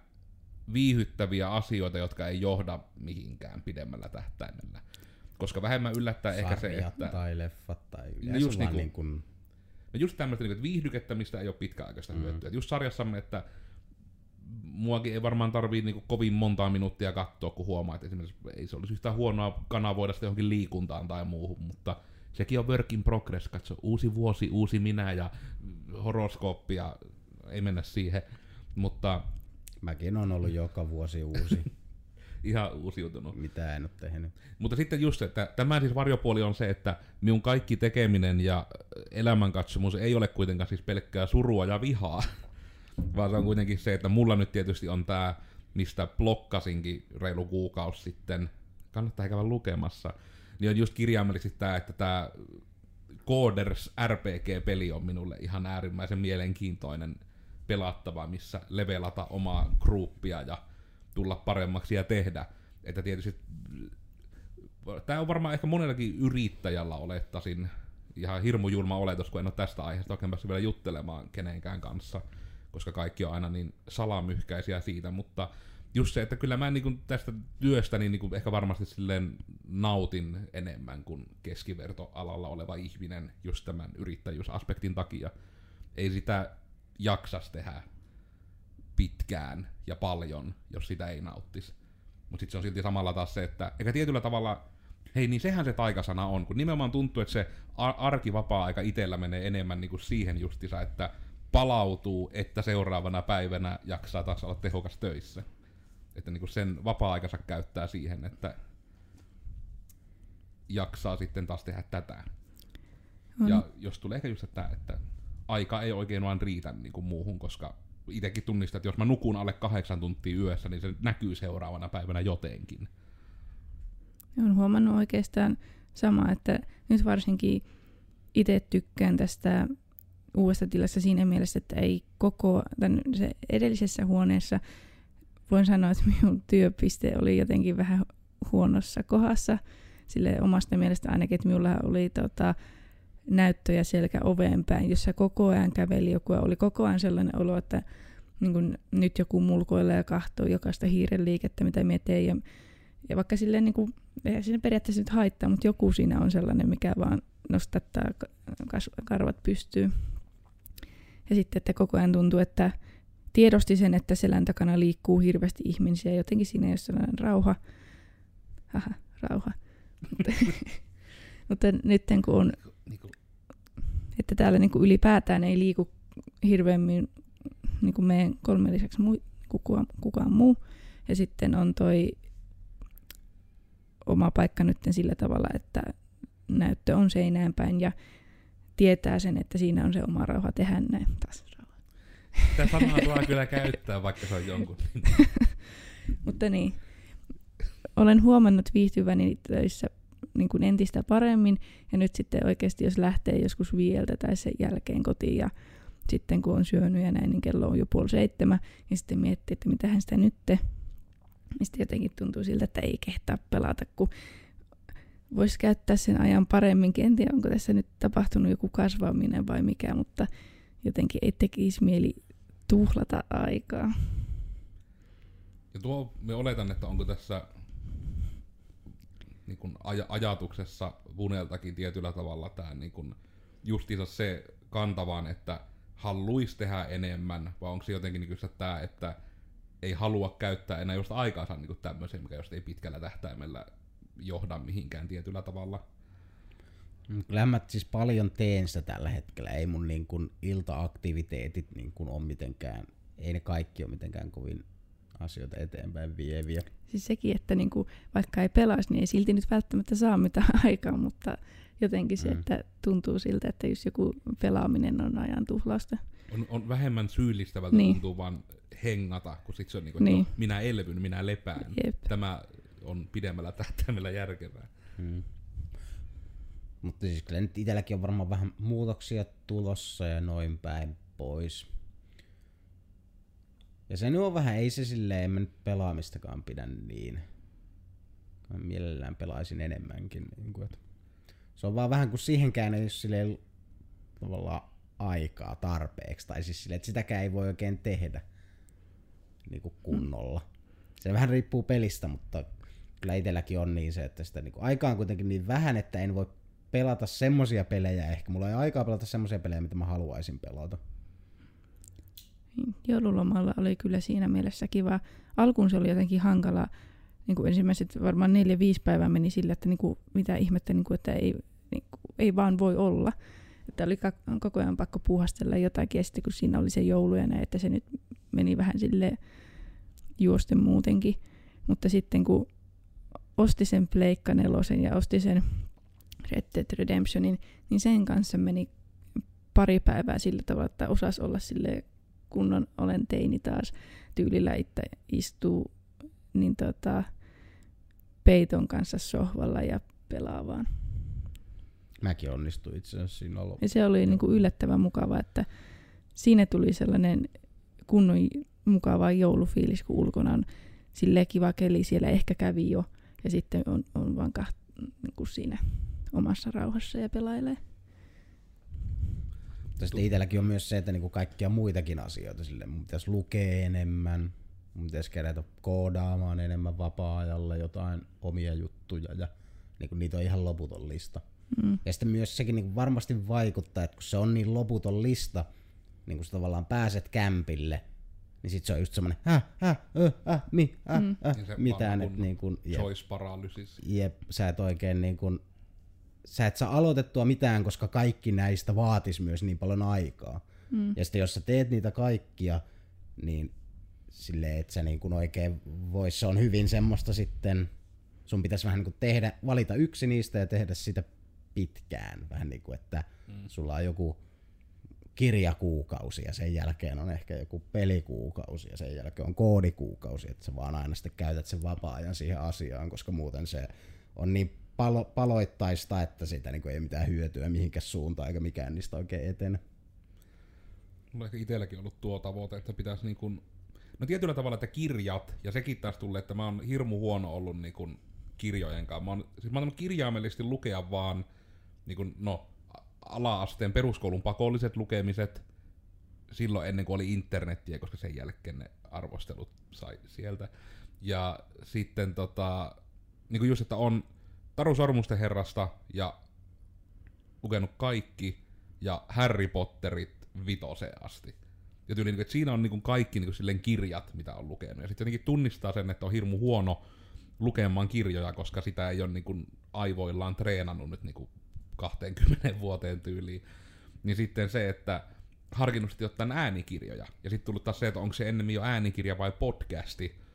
viihyttäviä asioita, jotka ei johda mihinkään pidemmällä tähtäimellä. Koska vähemmän yllättää ehkä se, Sarjat että... tai leffat tai just yleensä vaan niinku- niin kuin, No just tämmöistä, niin että viihdykettä, mistä ei ole pitkäaikaista mm. hyötyä. Et Just sarjassamme, että muakin ei varmaan tarvii niin kovin montaa minuuttia katsoa, kun huomaa, että esimerkiksi ei se olisi yhtään huonoa kanavoida sitä johonkin liikuntaan tai muuhun, mutta sekin on work in progress, katso, uusi vuosi, uusi minä ja horoskooppi ja ei mennä siihen, mutta mäkin on ollut joka vuosi uusi, ihan uusiutunut. mitä en ole tehnyt. Mutta sitten just, että tämä siis varjopuoli on se, että minun kaikki tekeminen ja elämänkatsomus ei ole kuitenkaan siis pelkkää surua ja vihaa, vaan se on kuitenkin se, että mulla nyt tietysti on tämä, mistä blokkasinkin reilu kuukausi sitten, kannattaa käydä lukemassa, niin on just kirjaimellisesti tämä, että tämä Coders RPG-peli on minulle ihan äärimmäisen mielenkiintoinen pelattava, missä levelata omaa gruppia ja tulla paremmaksi ja tehdä. Että tietysti tämä on varmaan ehkä monellakin yrittäjällä olettaisin ihan hirmujulma oletus, kun en ole tästä aiheesta oikein päässyt vielä juttelemaan kenenkään kanssa, koska kaikki on aina niin salamyhkäisiä siitä, mutta just se, että kyllä mä niin tästä työstä niin niin ehkä varmasti silleen nautin enemmän kuin keskivertoalalla oleva ihminen just tämän yrittäjyysaspektin takia. Ei sitä jaksas tehdä pitkään ja paljon, jos sitä ei nauttisi. Mutta sitten se on silti samalla taas se, että eikä tietyllä tavalla, hei niin sehän se taikasana on, kun nimenomaan tuntuu, että se ar- arkivapaa-aika itsellä menee enemmän niinku siihen justissa, että palautuu, että seuraavana päivänä jaksaa taas olla tehokas töissä. Että niinku sen vapaa-aikansa käyttää siihen, että jaksaa sitten taas tehdä tätä. On. Ja jos tulee ehkä just, että, että aika ei oikein vaan riitä niin kuin muuhun, koska itsekin tunnistan, että jos mä nukun alle kahdeksan tuntia yössä, niin se näkyy seuraavana päivänä jotenkin. Olen huomannut oikeastaan sama, että nyt varsinkin itse tykkään tästä uudesta tilassa siinä mielessä, että ei koko, tämän se edellisessä huoneessa voin sanoa, että minun työpiste oli jotenkin vähän huonossa kohdassa, sille omasta mielestä ainakin, että minulla oli tota, näyttöjä selkä oveen päin, jossa koko ajan käveli joku ja oli koko ajan sellainen olo, että niin kun nyt joku mulkoilee ja kahtoo jokaista hiiren liikettä, mitä minä teen. Ja, ja vaikka silleen, niin kuin, eihän siinä periaatteessa nyt haittaa, mutta joku siinä on sellainen, mikä vaan nostattaa karvat pystyy. Ja sitten, että koko ajan tuntuu, että tiedosti sen, että selän takana liikkuu hirveästi ihmisiä. Jotenkin siinä ei ole sellainen rauha. Haha, rauha. mutta nyt kun on Niin kuin, että täällä niin kuin ylipäätään ei liiku hirveämmin niin kuin meidän kolmen lisäksi muu, kukaan, kukaan muu. Ja sitten on toi oma paikka nyt sillä tavalla, että näyttö on seinään päin ja tietää sen, että siinä on se oma rauha tehdä näin taas. rauha. Tämä sanaa saa kyllä käyttää, vaikka se on jonkun. Mutta niin, olen huomannut viihtyväni töissä niin kuin entistä paremmin. Ja nyt sitten oikeasti, jos lähtee joskus viieltä tai sen jälkeen kotiin ja sitten kun on syönyt ja näin, niin kello on jo puoli seitsemän, niin sitten miettii, että mitähän sitä nyt te. Niin sitten jotenkin tuntuu siltä, että ei kehtaa pelata, kun voisi käyttää sen ajan paremminkin. En tiedä, onko tässä nyt tapahtunut joku kasvaminen vai mikä, mutta jotenkin ei tekisi mieli tuhlata aikaa. Ja tuo, me oletan, että onko tässä niin kuin aj- ajatuksessa Vuneltakin tietyllä tavalla tämä niin kuin justiinsa se kantavaan, että haluaisi tehdä enemmän, vai onko se jotenkin niin kuin tämä, että ei halua käyttää enää just aikaansa niin tämmöiseen, mikä just ei pitkällä tähtäimellä johda mihinkään tietyllä tavalla. Mm, Kyllä mä siis paljon teen sitä tällä hetkellä. Ei mun niin kuin iltaaktiviteetit niin kuin ole mitenkään, ei ne kaikki ole mitenkään kovin asioita eteenpäin vieviä. Siis sekin, että niinku, vaikka ei pelaisi, niin ei silti nyt välttämättä saa mitään aikaa, mutta jotenkin se, Mm. että tuntuu siltä, että jos joku pelaaminen on ajan tuhlausta. On, on vähemmän syyllistävältä Niin. niin. tuntuu vaan hengata, kun sit se on niin kuin, Niin. niin. minä elvyn, minä lepään. Jep. Tämä on pidemmällä tähtäimellä järkevää. Mm. Mutta siis kyllä nyt itselläkin on varmaan vähän muutoksia tulossa ja noin päin pois. Ja se nyt on vähän, ei se silleen, en mä nyt pelaamistakaan pidä niin. Mä mielellään pelaisin enemmänkin. Niin kuin, että se on vaan vähän kuin siihenkään ei ole silleen tavallaan aikaa tarpeeksi. Tai siis silleen, että sitäkään ei voi oikein tehdä niin kuin kunnolla. Se vähän riippuu pelistä, mutta kyllä itselläkin on niin se, että sitä niin kuin, aikaa on kuitenkin niin vähän, että en voi pelata semmosia pelejä. Ehkä mulla ei aikaa pelata semmosia pelejä, mitä mä haluaisin pelata. Niin, Joululomalla oli kyllä siinä mielessä kiva. Alkuun se oli jotenkin hankala. Niin kuin ensimmäiset varmaan neljä, viisi päivää meni sillä, että niin kuin, mitä ihmettä, niin kuin, että ei, niin kuin, ei vaan voi olla. Että oli koko ajan pakko puhastella jotakin, ja sitten kun siinä oli se joulu ja näin, että se nyt meni vähän sille juosten muutenkin. Mutta sitten kun osti sen Pleikka nelosen ja osti sen Red Dead Redemptionin, niin sen kanssa meni pari päivää sillä tavalla, että osas olla sille kunnon olen teini taas tyylillä itse istuu niin tota, peiton kanssa sohvalla ja pelaa vaan. Mäkin onnistuin itse asiassa siinä olo. Ja se oli niin kuin yllättävän mukava, että siinä tuli sellainen kunnon mukava joulufiilis, kun ulkona on silleen kiva keli, siellä ehkä kävi jo, ja sitten on, on vaan kaht, niin kuin siinä omassa rauhassa ja pelailee. Mutta sitten itselläkin on myös se, että niinku kaikkia muitakin asioita sille. Mun pitäisi lukea enemmän, mun pitäisi kerätä koodaamaan enemmän vapaa-ajalla jotain omia juttuja ja niinku niitä on ihan loputon lista. Mm. Ja sitten myös sekin niinku varmasti vaikuttaa, että kun se on niin loputon lista, niin kun sä tavallaan pääset kämpille, niin sit se on just semmonen, äh, äh, äh, äh, mi, äh, Mm. äh, Niin se mitään, vaan että niin kun, jep, Choice paralysis. jep, sä et oikein niin kun, sä et saa aloitettua mitään, koska kaikki näistä vaatis myös niin paljon aikaa. Mm. Ja sitten jos sä teet niitä kaikkia, niin silleen, että sä niin kun oikein vois, se on hyvin semmoista sitten, sun pitäisi vähän niin kuin tehdä, valita yksi niistä ja tehdä sitä pitkään. Vähän niin kuin, että mm. sulla on joku kirjakuukausi ja sen jälkeen on ehkä joku pelikuukausi ja sen jälkeen on koodikuukausi, että sä vaan aina sitten käytät sen vapaa-ajan siihen asiaan, koska muuten se on niin palo, paloittaista, että siitä niin ei mitään hyötyä mihinkään suuntaan eikä mikään niistä oikein etene. Mulla on ehkä itselläkin ollut tuo tavoite, että pitäisi niin kuin, no tietyllä tavalla, että kirjat, ja sekin taas tulee, että mä oon hirmu huono ollut niin kuin kirjojen kanssa. Mä oon, siis mä oon kirjaimellisesti lukea vaan niin kuin, no, ala-asteen peruskoulun pakolliset lukemiset silloin ennen kuin oli internettiä, koska sen jälkeen ne arvostelut sai sieltä. Ja sitten tota, niin kuin just, että on Taru Sormusten herrasta ja lukenut kaikki ja Harry Potterit vitoseen asti. Ja tyyli, niin, että siinä on niin kaikki niin silleen kirjat, mitä on lukenut. Ja sitten jotenkin tunnistaa sen, että on hirmu huono lukemaan kirjoja, koska sitä ei ole niin kuin aivoillaan treenannut nyt kuin 20 vuoteen tyyliin. niin sitten se, että harkinnut sitten ottaa äänikirjoja. Ja sitten tullut taas se, että onko se ennemmin jo äänikirja vai podcasti.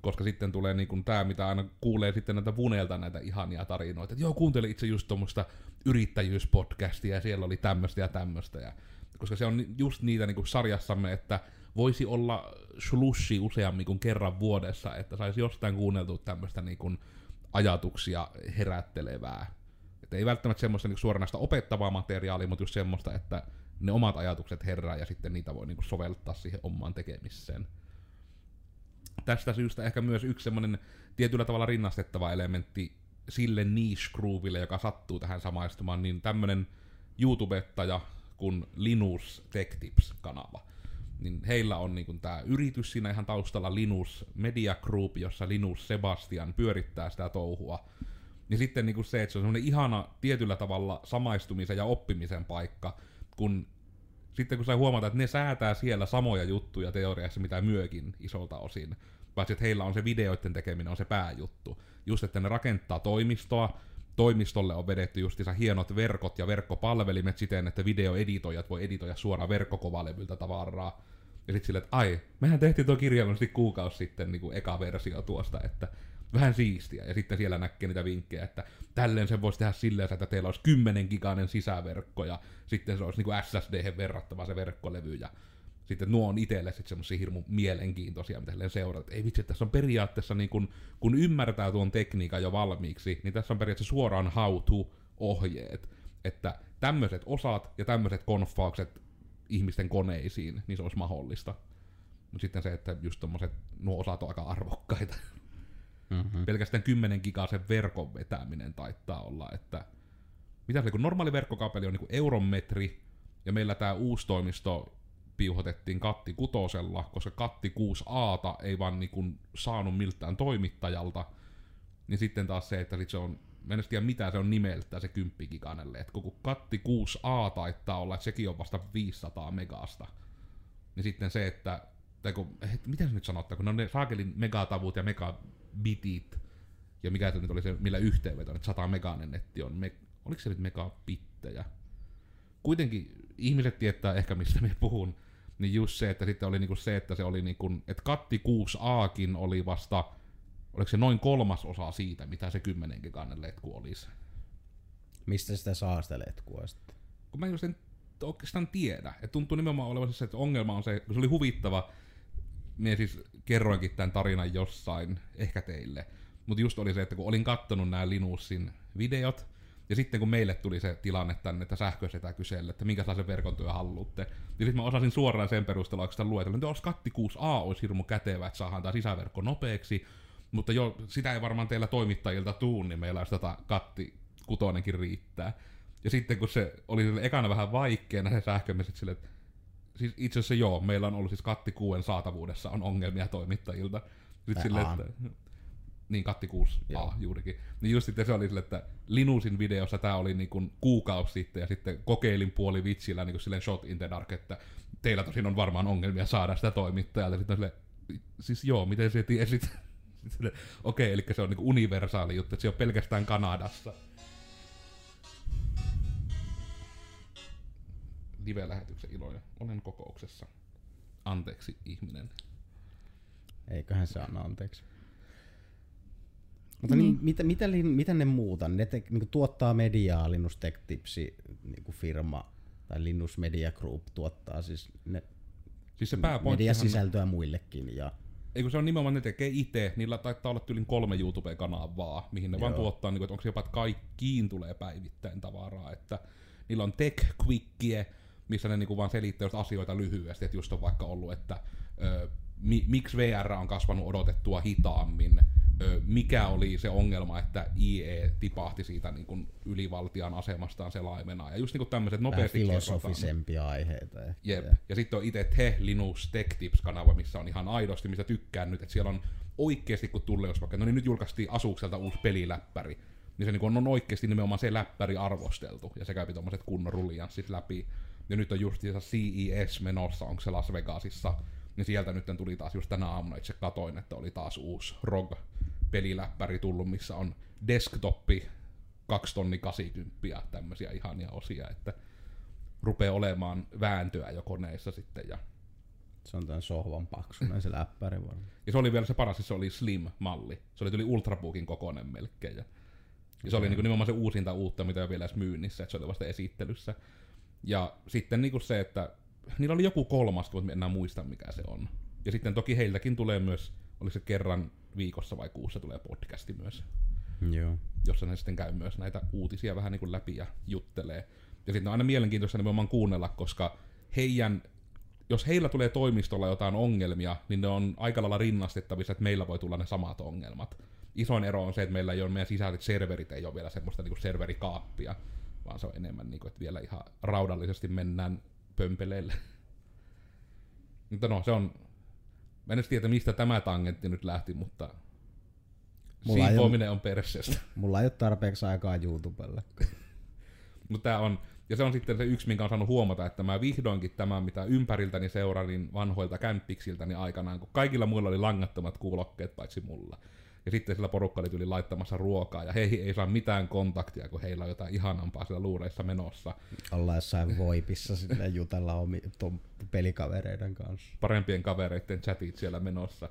Koska sitten tulee niin kuin tämä, mitä aina kuulee sitten näitä Vunelta näitä ihania tarinoita. Että joo, kuuntelin itse just tuommoista yrittäjyyspodcastia ja siellä oli tämmöistä ja tämmöistä. Ja, koska se on just niitä niin kuin sarjassamme, että voisi olla slushi useammin kuin kerran vuodessa, että saisi jostain kuunneltua tämmöistä niin kuin ajatuksia herättelevää. Että ei välttämättä semmoista niin suoranaista opettavaa materiaalia, mutta just semmoista, että ne omat ajatukset herää ja sitten niitä voi niin kuin soveltaa siihen omaan tekemiseen. Tästä syystä ehkä myös yksi semmoinen tietyllä tavalla rinnastettava elementti sille niche grooville, joka sattuu tähän samaistumaan, niin tämmönen YouTubettaja kuin Linus Tech Tips-kanava. Niin heillä on niin tämä yritys siinä ihan taustalla Linus Media Group, jossa Linus Sebastian pyörittää sitä touhua. Ja sitten niin se, että se on semmoinen ihana tietyllä tavalla samaistumisen ja oppimisen paikka, kun sitten kun sä huomata, että ne säätää siellä samoja juttuja teoriassa, mitä myökin isolta osin, paitsi että heillä on se videoiden tekeminen on se pääjuttu. Just, että ne rakentaa toimistoa, toimistolle on vedetty justiinsa hienot verkot ja verkkopalvelimet siten, että videoeditoijat voi editoida suoraan verkkokovalevyltä tavaraa. Ja sitten silleen, että ai, mehän tehtiin tuo kirjaimellisesti kuukausi sitten niin kuin eka versio tuosta, että vähän siistiä. Ja sitten siellä näkee niitä vinkkejä, että tälleen se voisi tehdä silleen, että teillä olisi 10 gigainen sisäverkko ja sitten se olisi niin SSD verrattava se verkkolevy ja sitten nuo on itselle sitten semmoisia hirmu mielenkiintoisia, mitä seurata. Ei vitsi, tässä on periaatteessa, niin kun, kun ymmärtää tuon tekniikan jo valmiiksi, niin tässä on periaatteessa suoraan how-to-ohjeet. Että tämmöiset osat ja tämmöiset konfaukset ihmisten koneisiin, niin se olisi mahdollista. Mutta sitten se, että just tommoset, nuo osat on aika arvokkaita. Mm-hmm. Pelkästään 10 gigasen verkon vetäminen taittaa olla, että mitä se, kun normaali verkkokaapeli on niin euron metri, ja meillä tämä uusi toimisto piuhotettiin katti kutosella, koska katti 6a ei vaan niin kuin saanut miltään toimittajalta, niin sitten taas se, että sit se on, mä en tiedä mitä se on nimeltä se 10 giganelle, että koko katti 6a taittaa olla, että sekin on vasta 500 megasta. Niin sitten se, että, tai kun, et, miten se nyt sanottaa, kun ne on ne saakelin megatavut ja megabitit, ja mikä se nyt oli se, millä yhteenveto, että 100 meganen netti on, me, oliko se nyt megabittejä? Kuitenkin ihmiset tietää ehkä mistä me puhun, niin just se, että sitten oli niinku se, että se oli niinku, että katti 6Akin oli vasta, oliko se noin kolmas osa siitä, mitä se 10 giganen letku olisi. Mistä sitä saa sitä letkua sitten? Kun mä just en oikeastaan tiedä. että tuntuu nimenomaan olevan se, että ongelma on se, kun se oli huvittava, minä siis kerroinkin tämän tarinan jossain, ehkä teille. Mutta just oli se, että kun olin kattonut nämä Linusin videot, ja sitten kun meille tuli se tilanne tänne, että sähköisetä kysellä, että minkälaisen verkon työ haluatte, niin sitten mä osasin suoraan sen perusteella oikeastaan luetella, että jos Katti 6a olisi hirmu kätevä, että saadaan tämä sisäverkko nopeaksi, mutta jo sitä ei varmaan teillä toimittajilta tuu, niin meillä olisi tota Katti kutonenkin riittää. Ja sitten kun se oli ekana vähän vaikeana se sähkömiset sille, että siis itse asiassa joo, meillä on ollut siis Katti 6 saatavuudessa on ongelmia toimittajilta. Sitten sille, että, niin, Katti 6 A juurikin. Niin just sitten se oli sille, että Linusin videossa tämä oli niin kuin kuukausi sitten, ja sitten kokeilin puoli vitsillä niin kuin silleen shot in the dark, että teillä tosin on varmaan ongelmia saada sitä toimittajalta. Sitten sille, siis joo, miten se tiesit? Okei, okay, eli se on niin universaali juttu, että se on pelkästään Kanadassa. Live-lähetyksen iloja. Olen kokouksessa. Anteeksi, ihminen. Eiköhän se anna anteeksi. Mutta niin. Niin, mitä, mitä, mitä ne muuta? Ne te, niin tuottaa mediaa, Linus Tech Tipsi niin firma tai Linus Media Group tuottaa siis ne siis se mediasisältöä muillekin. Ja... Eikö se on nimenomaan, ne tekee itse, niillä taitaa olla tyylin kolme YouTube-kanavaa, mihin ne Joo. vaan tuottaa, niin kuin, että onko jopa, että kaikkiin tulee päivittäin tavaraa, että niillä on Tech Quickie, missä ne niin kuin vaan selittää asioita lyhyesti, että just on vaikka ollut, että ö, mi, miksi VR on kasvanut odotettua hitaammin, mikä oli se ongelma, että IE tipahti siitä niin kuin ylivaltian asemastaan selaimena. Ja just niin kuin tämmöiset nopeasti filosofisempia kerrotaan. aiheita. Ehkä. Jep. Ja sitten on itse Te Linux Tech Tips-kanava, missä on ihan aidosti, mistä tykkään nyt, että siellä on oikeasti, kun tulee, jos vaikka, no niin nyt julkaistiin Asukselta uusi peliläppäri, niin se niin on, on oikeasti nimenomaan se läppäri arvosteltu, ja se käy tommoset kunnon rullianssit läpi. Ja nyt on just CES menossa, onko se Las Vegasissa, niin sieltä nyt tuli taas just tänä aamuna itse katoin, että oli taas uusi ROG peliläppäri tullut, missä on desktoppi 2 tonni 80 tämmöisiä ihania osia, että rupeaa olemaan vääntöä jo koneissa sitten. Ja, Se on tämän sohvan paksunen se läppäri varmaan. ja se oli vielä se paras, siis se oli slim-malli. Se oli tuli ultrabookin kokoinen melkein. Ja, ja se oli niinku nimenomaan se uusinta uutta, mitä ei ole vielä edes myynnissä, että se oli vasta esittelyssä. Ja sitten niinku se, että niillä oli joku kolmas, mutta en enää muista mikä se on. Ja sitten toki heiltäkin tulee myös, oli se kerran viikossa vai kuussa tulee podcasti myös, Joo. jossa ne sitten käy myös näitä uutisia vähän niin kuin läpi ja juttelee. Ja sitten on aina mielenkiintoista nimenomaan kuunnella, koska heidän, jos heillä tulee toimistolla jotain ongelmia, niin ne on aika lailla rinnastettavissa, että meillä voi tulla ne samat ongelmat. Isoin ero on se, että meillä ei ole meidän sisäiset serverit, ei ole vielä semmoista niin kuin serverikaappia, vaan se on enemmän niin kuin, että vielä ihan raudallisesti mennään pömpeleille. Mutta no, se on... Mä en edes tiedä, mistä tämä tangentti nyt lähti, mutta... Mulla ei Siivoaminen on perseestä. Mulla ei ole tarpeeksi aikaa YouTubelle. Mutta tää on, ja se on sitten se yksi, minkä on saanut huomata, että mä vihdoinkin tämän, mitä ympäriltäni seurasin vanhoilta kämppiksiltäni aikanaan, kun kaikilla muilla oli langattomat kuulokkeet paitsi mulla. Ja sitten sillä porukka oli tyyli laittamassa ruokaa, ja heihin ei saa mitään kontaktia, kun heillä on jotain ihanampaa siellä luureissa menossa. Ollaan jossain voipissa sinne jutella omi, ton pelikavereiden kanssa. Parempien kavereiden chatit siellä menossa.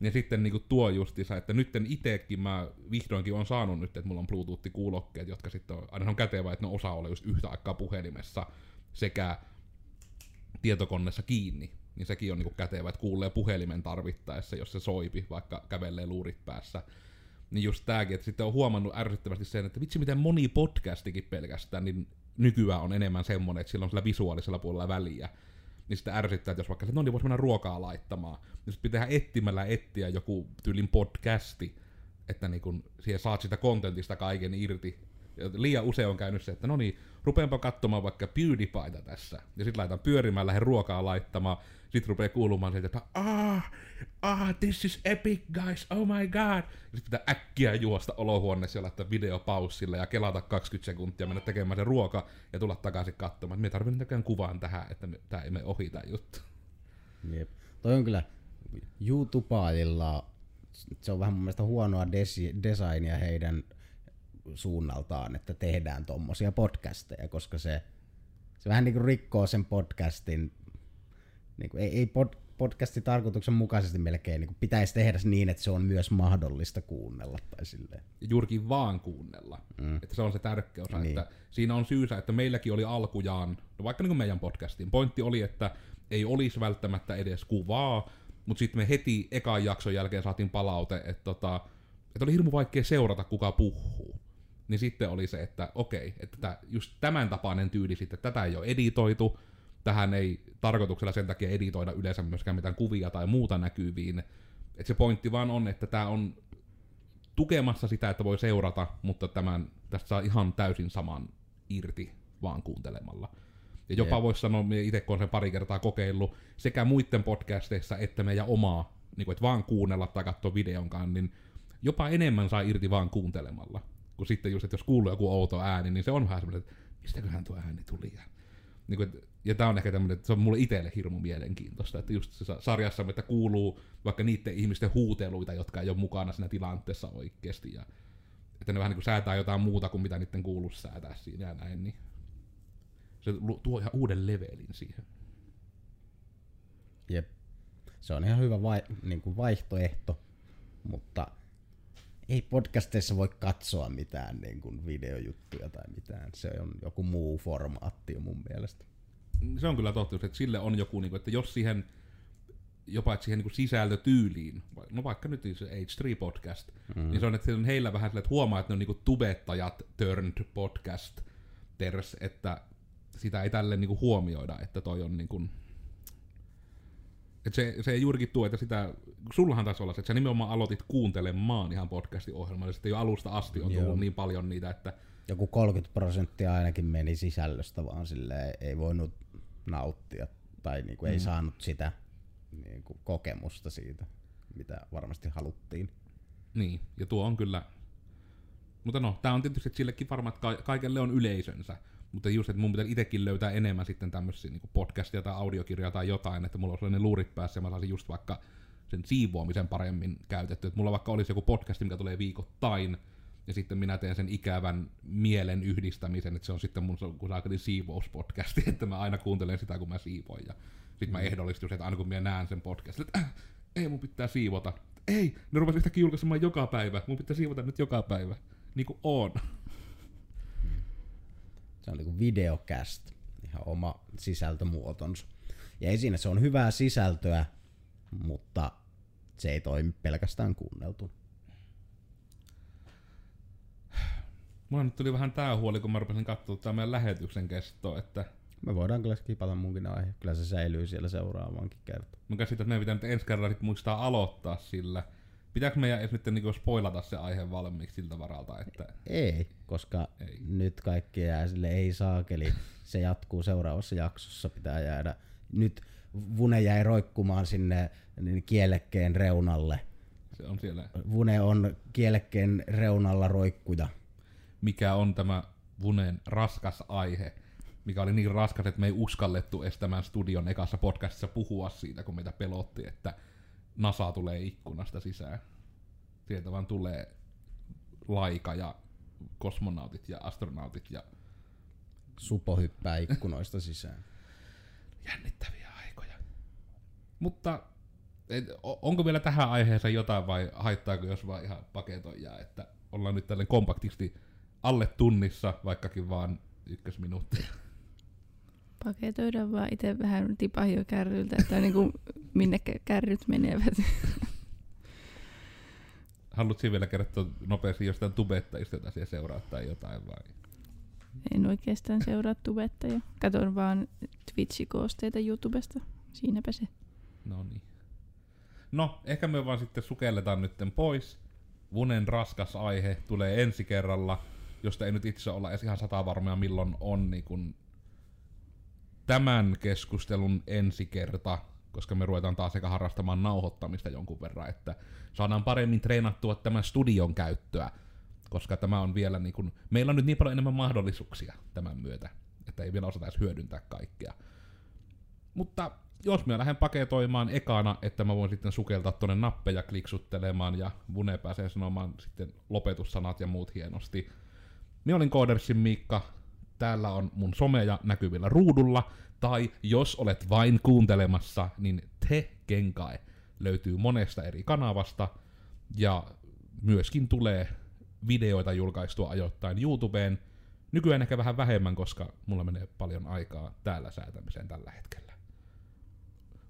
Ja sitten niinku tuo justiinsa, että nytten itekin mä vihdoinkin on saanut nyt, että mulla on Bluetooth-kuulokkeet, jotka sitten on, aina on kätevä, että ne osaa olla just yhtä aikaa puhelimessa sekä tietokoneessa kiinni. Niin sekin on niinku kätevä, että kuulee puhelimen tarvittaessa, jos se soipi, vaikka kävelee luurit päässä. Niin just tääkin, että sitten on huomannut ärsyttävästi sen, että vitsi miten moni podcastikin pelkästään, niin nykyään on enemmän semmonen, että sillä on sillä visuaalisella puolella väliä. Niin sitten ärsyttää, että jos vaikka no niin voisi mennä ruokaa laittamaan. Niin sitten pitää etsimällä etsiä joku tyylin podcasti, että niin siihen saat sitä kontentista kaiken irti. Ja liian usein on käynyt se, että no niin, rupeanpa katsomaan vaikka PewDiePieta tässä. Ja sitten laitan pyörimään, lähden ruokaa laittamaan. Sitten rupeaa kuulumaan sieltä, että ah, ah, this is epic guys, oh my god. Sitten pitää äkkiä juosta olohuoneessa ja laittaa video paussille ja kelata 20 sekuntia, mennä tekemään se ruoka ja tulla takaisin katsomaan. Me tarvitsen näkään kuvaan tähän, että me, tää ei mene ohi tää juttu. Jep. Toi on kyllä YouTubeilla, se on vähän mun mielestä huonoa desi- designia heidän suunnaltaan, että tehdään tommosia podcasteja, koska se, se vähän niinku rikkoo sen podcastin, niinku, ei, ei pod, podcasti tarkoituksen mukaisesti melkein niinku pitäisi tehdä niin, että se on myös mahdollista kuunnella tai silleen. juurikin vaan kuunnella. Mm. Että se on se tärkeä osa, Niin. niin. että siinä on syysä, että meilläkin oli alkujaan, no vaikka niin kuin meidän podcastin, pointti oli, että ei olisi välttämättä edes kuvaa, mutta sitten me heti ekan jakson jälkeen saatiin palaute, että, tota, että oli hirmu vaikea seurata, kuka puhuu. Niin sitten oli se, että okei, että just tämän tapainen tyyli sitten, tätä ei ole editoitu, tähän ei tarkoituksella sen takia editoida yleensä myöskään mitään kuvia tai muuta näkyviin. Että se pointti vaan on, että tämä on tukemassa sitä, että voi seurata, mutta tämän, tästä saa ihan täysin saman irti vaan kuuntelemalla. Ja jopa Jep. voisi sanoa, minä itse kun olen sen pari kertaa kokeillut, sekä muiden podcasteissa että meidän omaa, niin kuin, että vaan kuunnella tai katsoa videonkaan, niin jopa enemmän saa irti vaan kuuntelemalla. Kun sitten just, että jos kuuluu joku outo ääni, niin se on vähän semmoinen, että mistäköhän tuo ääni tuli. Ja, niin kuin, että- ja tämä on ehkä tämmöinen, että se on mulle itselle hirmu mielenkiintoista, että just se sa- sarjassa, että kuuluu vaikka niiden ihmisten huuteluita, jotka ei ole mukana siinä tilanteessa oikeasti, ja että ne vähän niin säätää jotain muuta kuin mitä niiden kuuluisi säätää siinä ja näin, niin se tuo ihan uuden levelin siihen. Jep. Se on ihan hyvä vai, niin kuin vaihtoehto, mutta ei podcasteissa voi katsoa mitään niin kuin videojuttuja tai mitään. Se on joku muu formaatti mun mielestä. Se on kyllä totta, että sille on joku, niin kuin, että jos siihen jopa että siihen niin kuin sisältötyyliin, no vaikka nyt se H3-podcast, mm. niin se on, että se on heillä vähän sille, että huomaa, että ne on niin kuin tubettajat turned podcast ters, että sitä ei tälle niin kuin huomioida, että toi on niin kuin, että se, se ei juurikin tuo, että sitä, sullahan taisi olla se, että sä nimenomaan aloitit kuuntelemaan ihan podcastin ohjelmaa, ja sitten jo alusta asti on tullut Joo. niin paljon niitä, että Joku 30 prosenttia ainakin meni sisällöstä, vaan sille ei voinut nauttia tai niin kuin ei saanut sitä niin kuin kokemusta siitä, mitä varmasti haluttiin. Niin, ja tuo on kyllä... Mutta no, tää on tietysti että sillekin varmaan, että ka- kaikelle on yleisönsä. Mutta just, että mun pitää itsekin löytää enemmän sitten tämmöisiä niin podcastia tai audiokirjaa tai jotain, että mulla olisi ne luurit päässä ja mä saisin just vaikka sen siivoamisen paremmin käytetty. Että mulla vaikka olisi joku podcast, mikä tulee viikoittain, ja sitten minä teen sen ikävän mielen yhdistämisen, että se on sitten mun kun saakelin siivouspodcasti, että mä aina kuuntelen sitä, kun mä siivoin. Ja sitten mä ehdollistin, että aina kun mä näen sen podcastin, että äh, ei mun pitää siivota. Ei, ne rupesi yhtäkkiä julkaisemaan joka päivä. Mun pitää siivota nyt joka päivä. Niin kuin on. Se on niinku videocast, ihan oma sisältömuotonsa. Ja ei siinä, se on hyvää sisältöä, mutta se ei toimi pelkästään kuunneltu. Mulla nyt tuli vähän tää huoli, kun mä rupesin katsoa tämän meidän lähetyksen kestoa, että Me voidaan kyllä skipata munkin aihe. Kyllä se säilyy siellä seuraavaankin kertaan. mä käsitän, että meidän pitää nyt ensi kerralla muistaa aloittaa sillä. Pitääkö meidän edes nyt niinku spoilata se aihe valmiiksi siltä varalta, että Ei, koska Ei. ei. nyt kaikki jää sille ei saakeli. Se jatkuu seuraavassa jaksossa, pitää jäädä. Nyt Vune jäi roikkumaan sinne niin kielekkeen reunalle. se on siellä, Vune on kielekkeen reunalla roikkuja. Mikä on tämä Vunen raskas aihe, mikä oli niin raskas, että me ei uskallettu edes tämän studion ekassa podcastissa puhua siitä, kun meitä pelotti, että NASA tulee ikkunasta sisään. Sieltä vaan tulee laika ja kosmonautit ja astronautit ja Supo hyppää ikkunoista sisään. jännittäviä aikoja. Mutta et, onko vielä tähän aiheeseen jotain vai haittaako jos vaan ihan paketoidaan, että ollaan nyt tälle kompaktisti alle tunnissa, vaikkakin vaan ykkösminuuttia. Paketoidaan vaan itse vähän tipahio kärryltä, että niinku minne kä- kärryt menevät. Haluatko vielä kertoa nopeasti jostain tubettajista, jota siellä seuraa tai jotain vai? En oikeastaan seuraa tubettajia. Katon vaan Twitch-koosteita YouTubesta. Siinäpä se. No niin. No, ehkä me vaan sitten sukelletaan nytten pois. Vunen raskas aihe tulee ensi kerralla, josta ei nyt itse olla edes ihan sata varmaa milloin on niin kun tämän keskustelun ensi kerta, koska me ruvetaan taas sekä harrastamaan nauhoittamista jonkun verran, että saadaan paremmin treenattua tämän studion käyttöä, koska tämä on vielä niin kun, meillä on nyt niin paljon enemmän mahdollisuuksia tämän myötä, että ei vielä osata edes hyödyntää kaikkea. Mutta jos mä lähden paketoimaan ekana, että mä voin sitten sukeltaa tonne nappeja kliksuttelemaan ja Vune pääsee sanomaan sitten lopetussanat ja muut hienosti. Minä olin Koodersin Miikka, täällä on mun someja näkyvillä ruudulla, tai jos olet vain kuuntelemassa, niin Te Kenkae löytyy monesta eri kanavasta, ja myöskin tulee videoita julkaistua ajoittain YouTubeen. Nykyään ehkä vähän vähemmän, koska mulla menee paljon aikaa täällä säätämiseen tällä hetkellä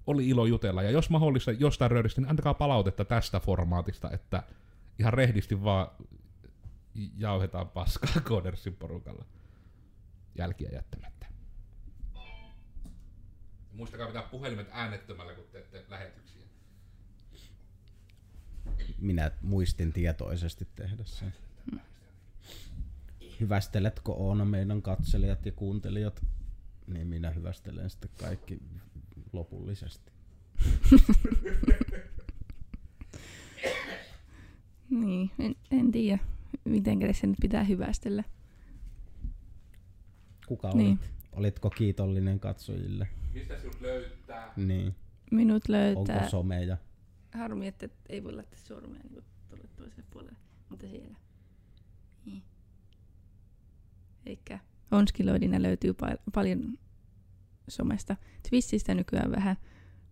oli ilo jutella. Ja jos mahdollista jostain röydistä, niin antakaa palautetta tästä formaatista, että ihan rehdisti vaan jauhetaan paskaa Codersin porukalla jälkiä jättämättä. Muistakaa pitää puhelimet äänettömällä, kun teette lähetyksiä. Minä muistin tietoisesti tehdä sen. Hyvästeletko Oona meidän katselijat ja kuuntelijat? Niin minä hyvästelen sitten kaikki lopullisesti. Niin, en, en tiedä, miten se nyt pitää hyvästellä. Kuka Niin. olit? Olitko kiitollinen katsojille? Mistä sinut löytää? Niin. Minut Onko löytää... someja? Harmi, että ei voi laittaa sormea niin tuolle toiselle puolelle, mutta siellä. Niin. Eikä Onskiloidina löytyy pal- paljon somesta. Twististä nykyään vähän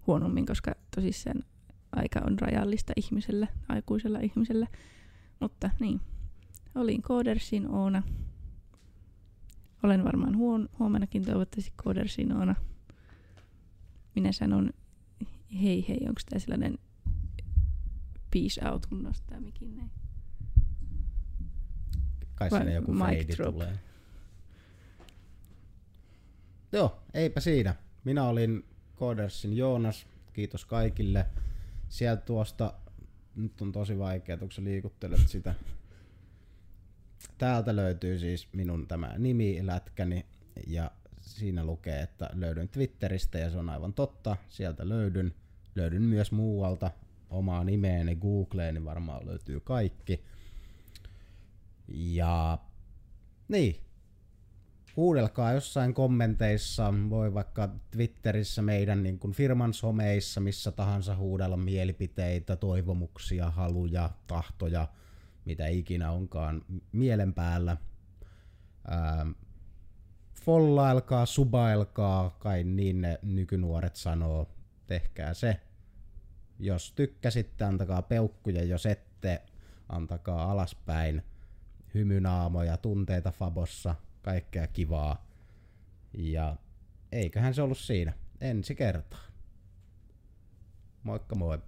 huonommin, koska tosissaan aika on rajallista ihmisellä, aikuisella ihmisellä. Mutta niin, olin Koodersin Oona. Olen varmaan huon- huomennakin toivottavasti Koodersin Oona. Minä sanon hei hei, onko tämä sellainen peace out, kun nostaa mikin näin. Kai Vai sinne joku drop? tulee. Joo, eipä siinä. Minä olin Codersin Joonas. Kiitos kaikille. Sieltä tuosta, nyt on tosi vaikea, kun sä liikuttelet sitä. Täältä löytyy siis minun tämä nimi, lätkäni, ja siinä lukee, että löydyn Twitteristä, ja se on aivan totta. Sieltä löydyn. Löydyn myös muualta. Omaa nimeeni Googleen, niin varmaan löytyy kaikki. Ja niin, huudelkaa jossain kommenteissa, voi vaikka Twitterissä meidän niin kuin firman someissa, missä tahansa huudella mielipiteitä, toivomuksia, haluja, tahtoja, mitä ikinä onkaan mielen päällä. Ää, follailkaa, subailkaa, kai niin ne nykynuoret sanoo. Tehkää se. Jos tykkäsitte, antakaa peukkuja, jos ette, antakaa alaspäin. Hymynaamoja, tunteita Fabossa, kaikkea kivaa. Ja eiköhän se ollut siinä. Ensi kertaa. Moikka moi.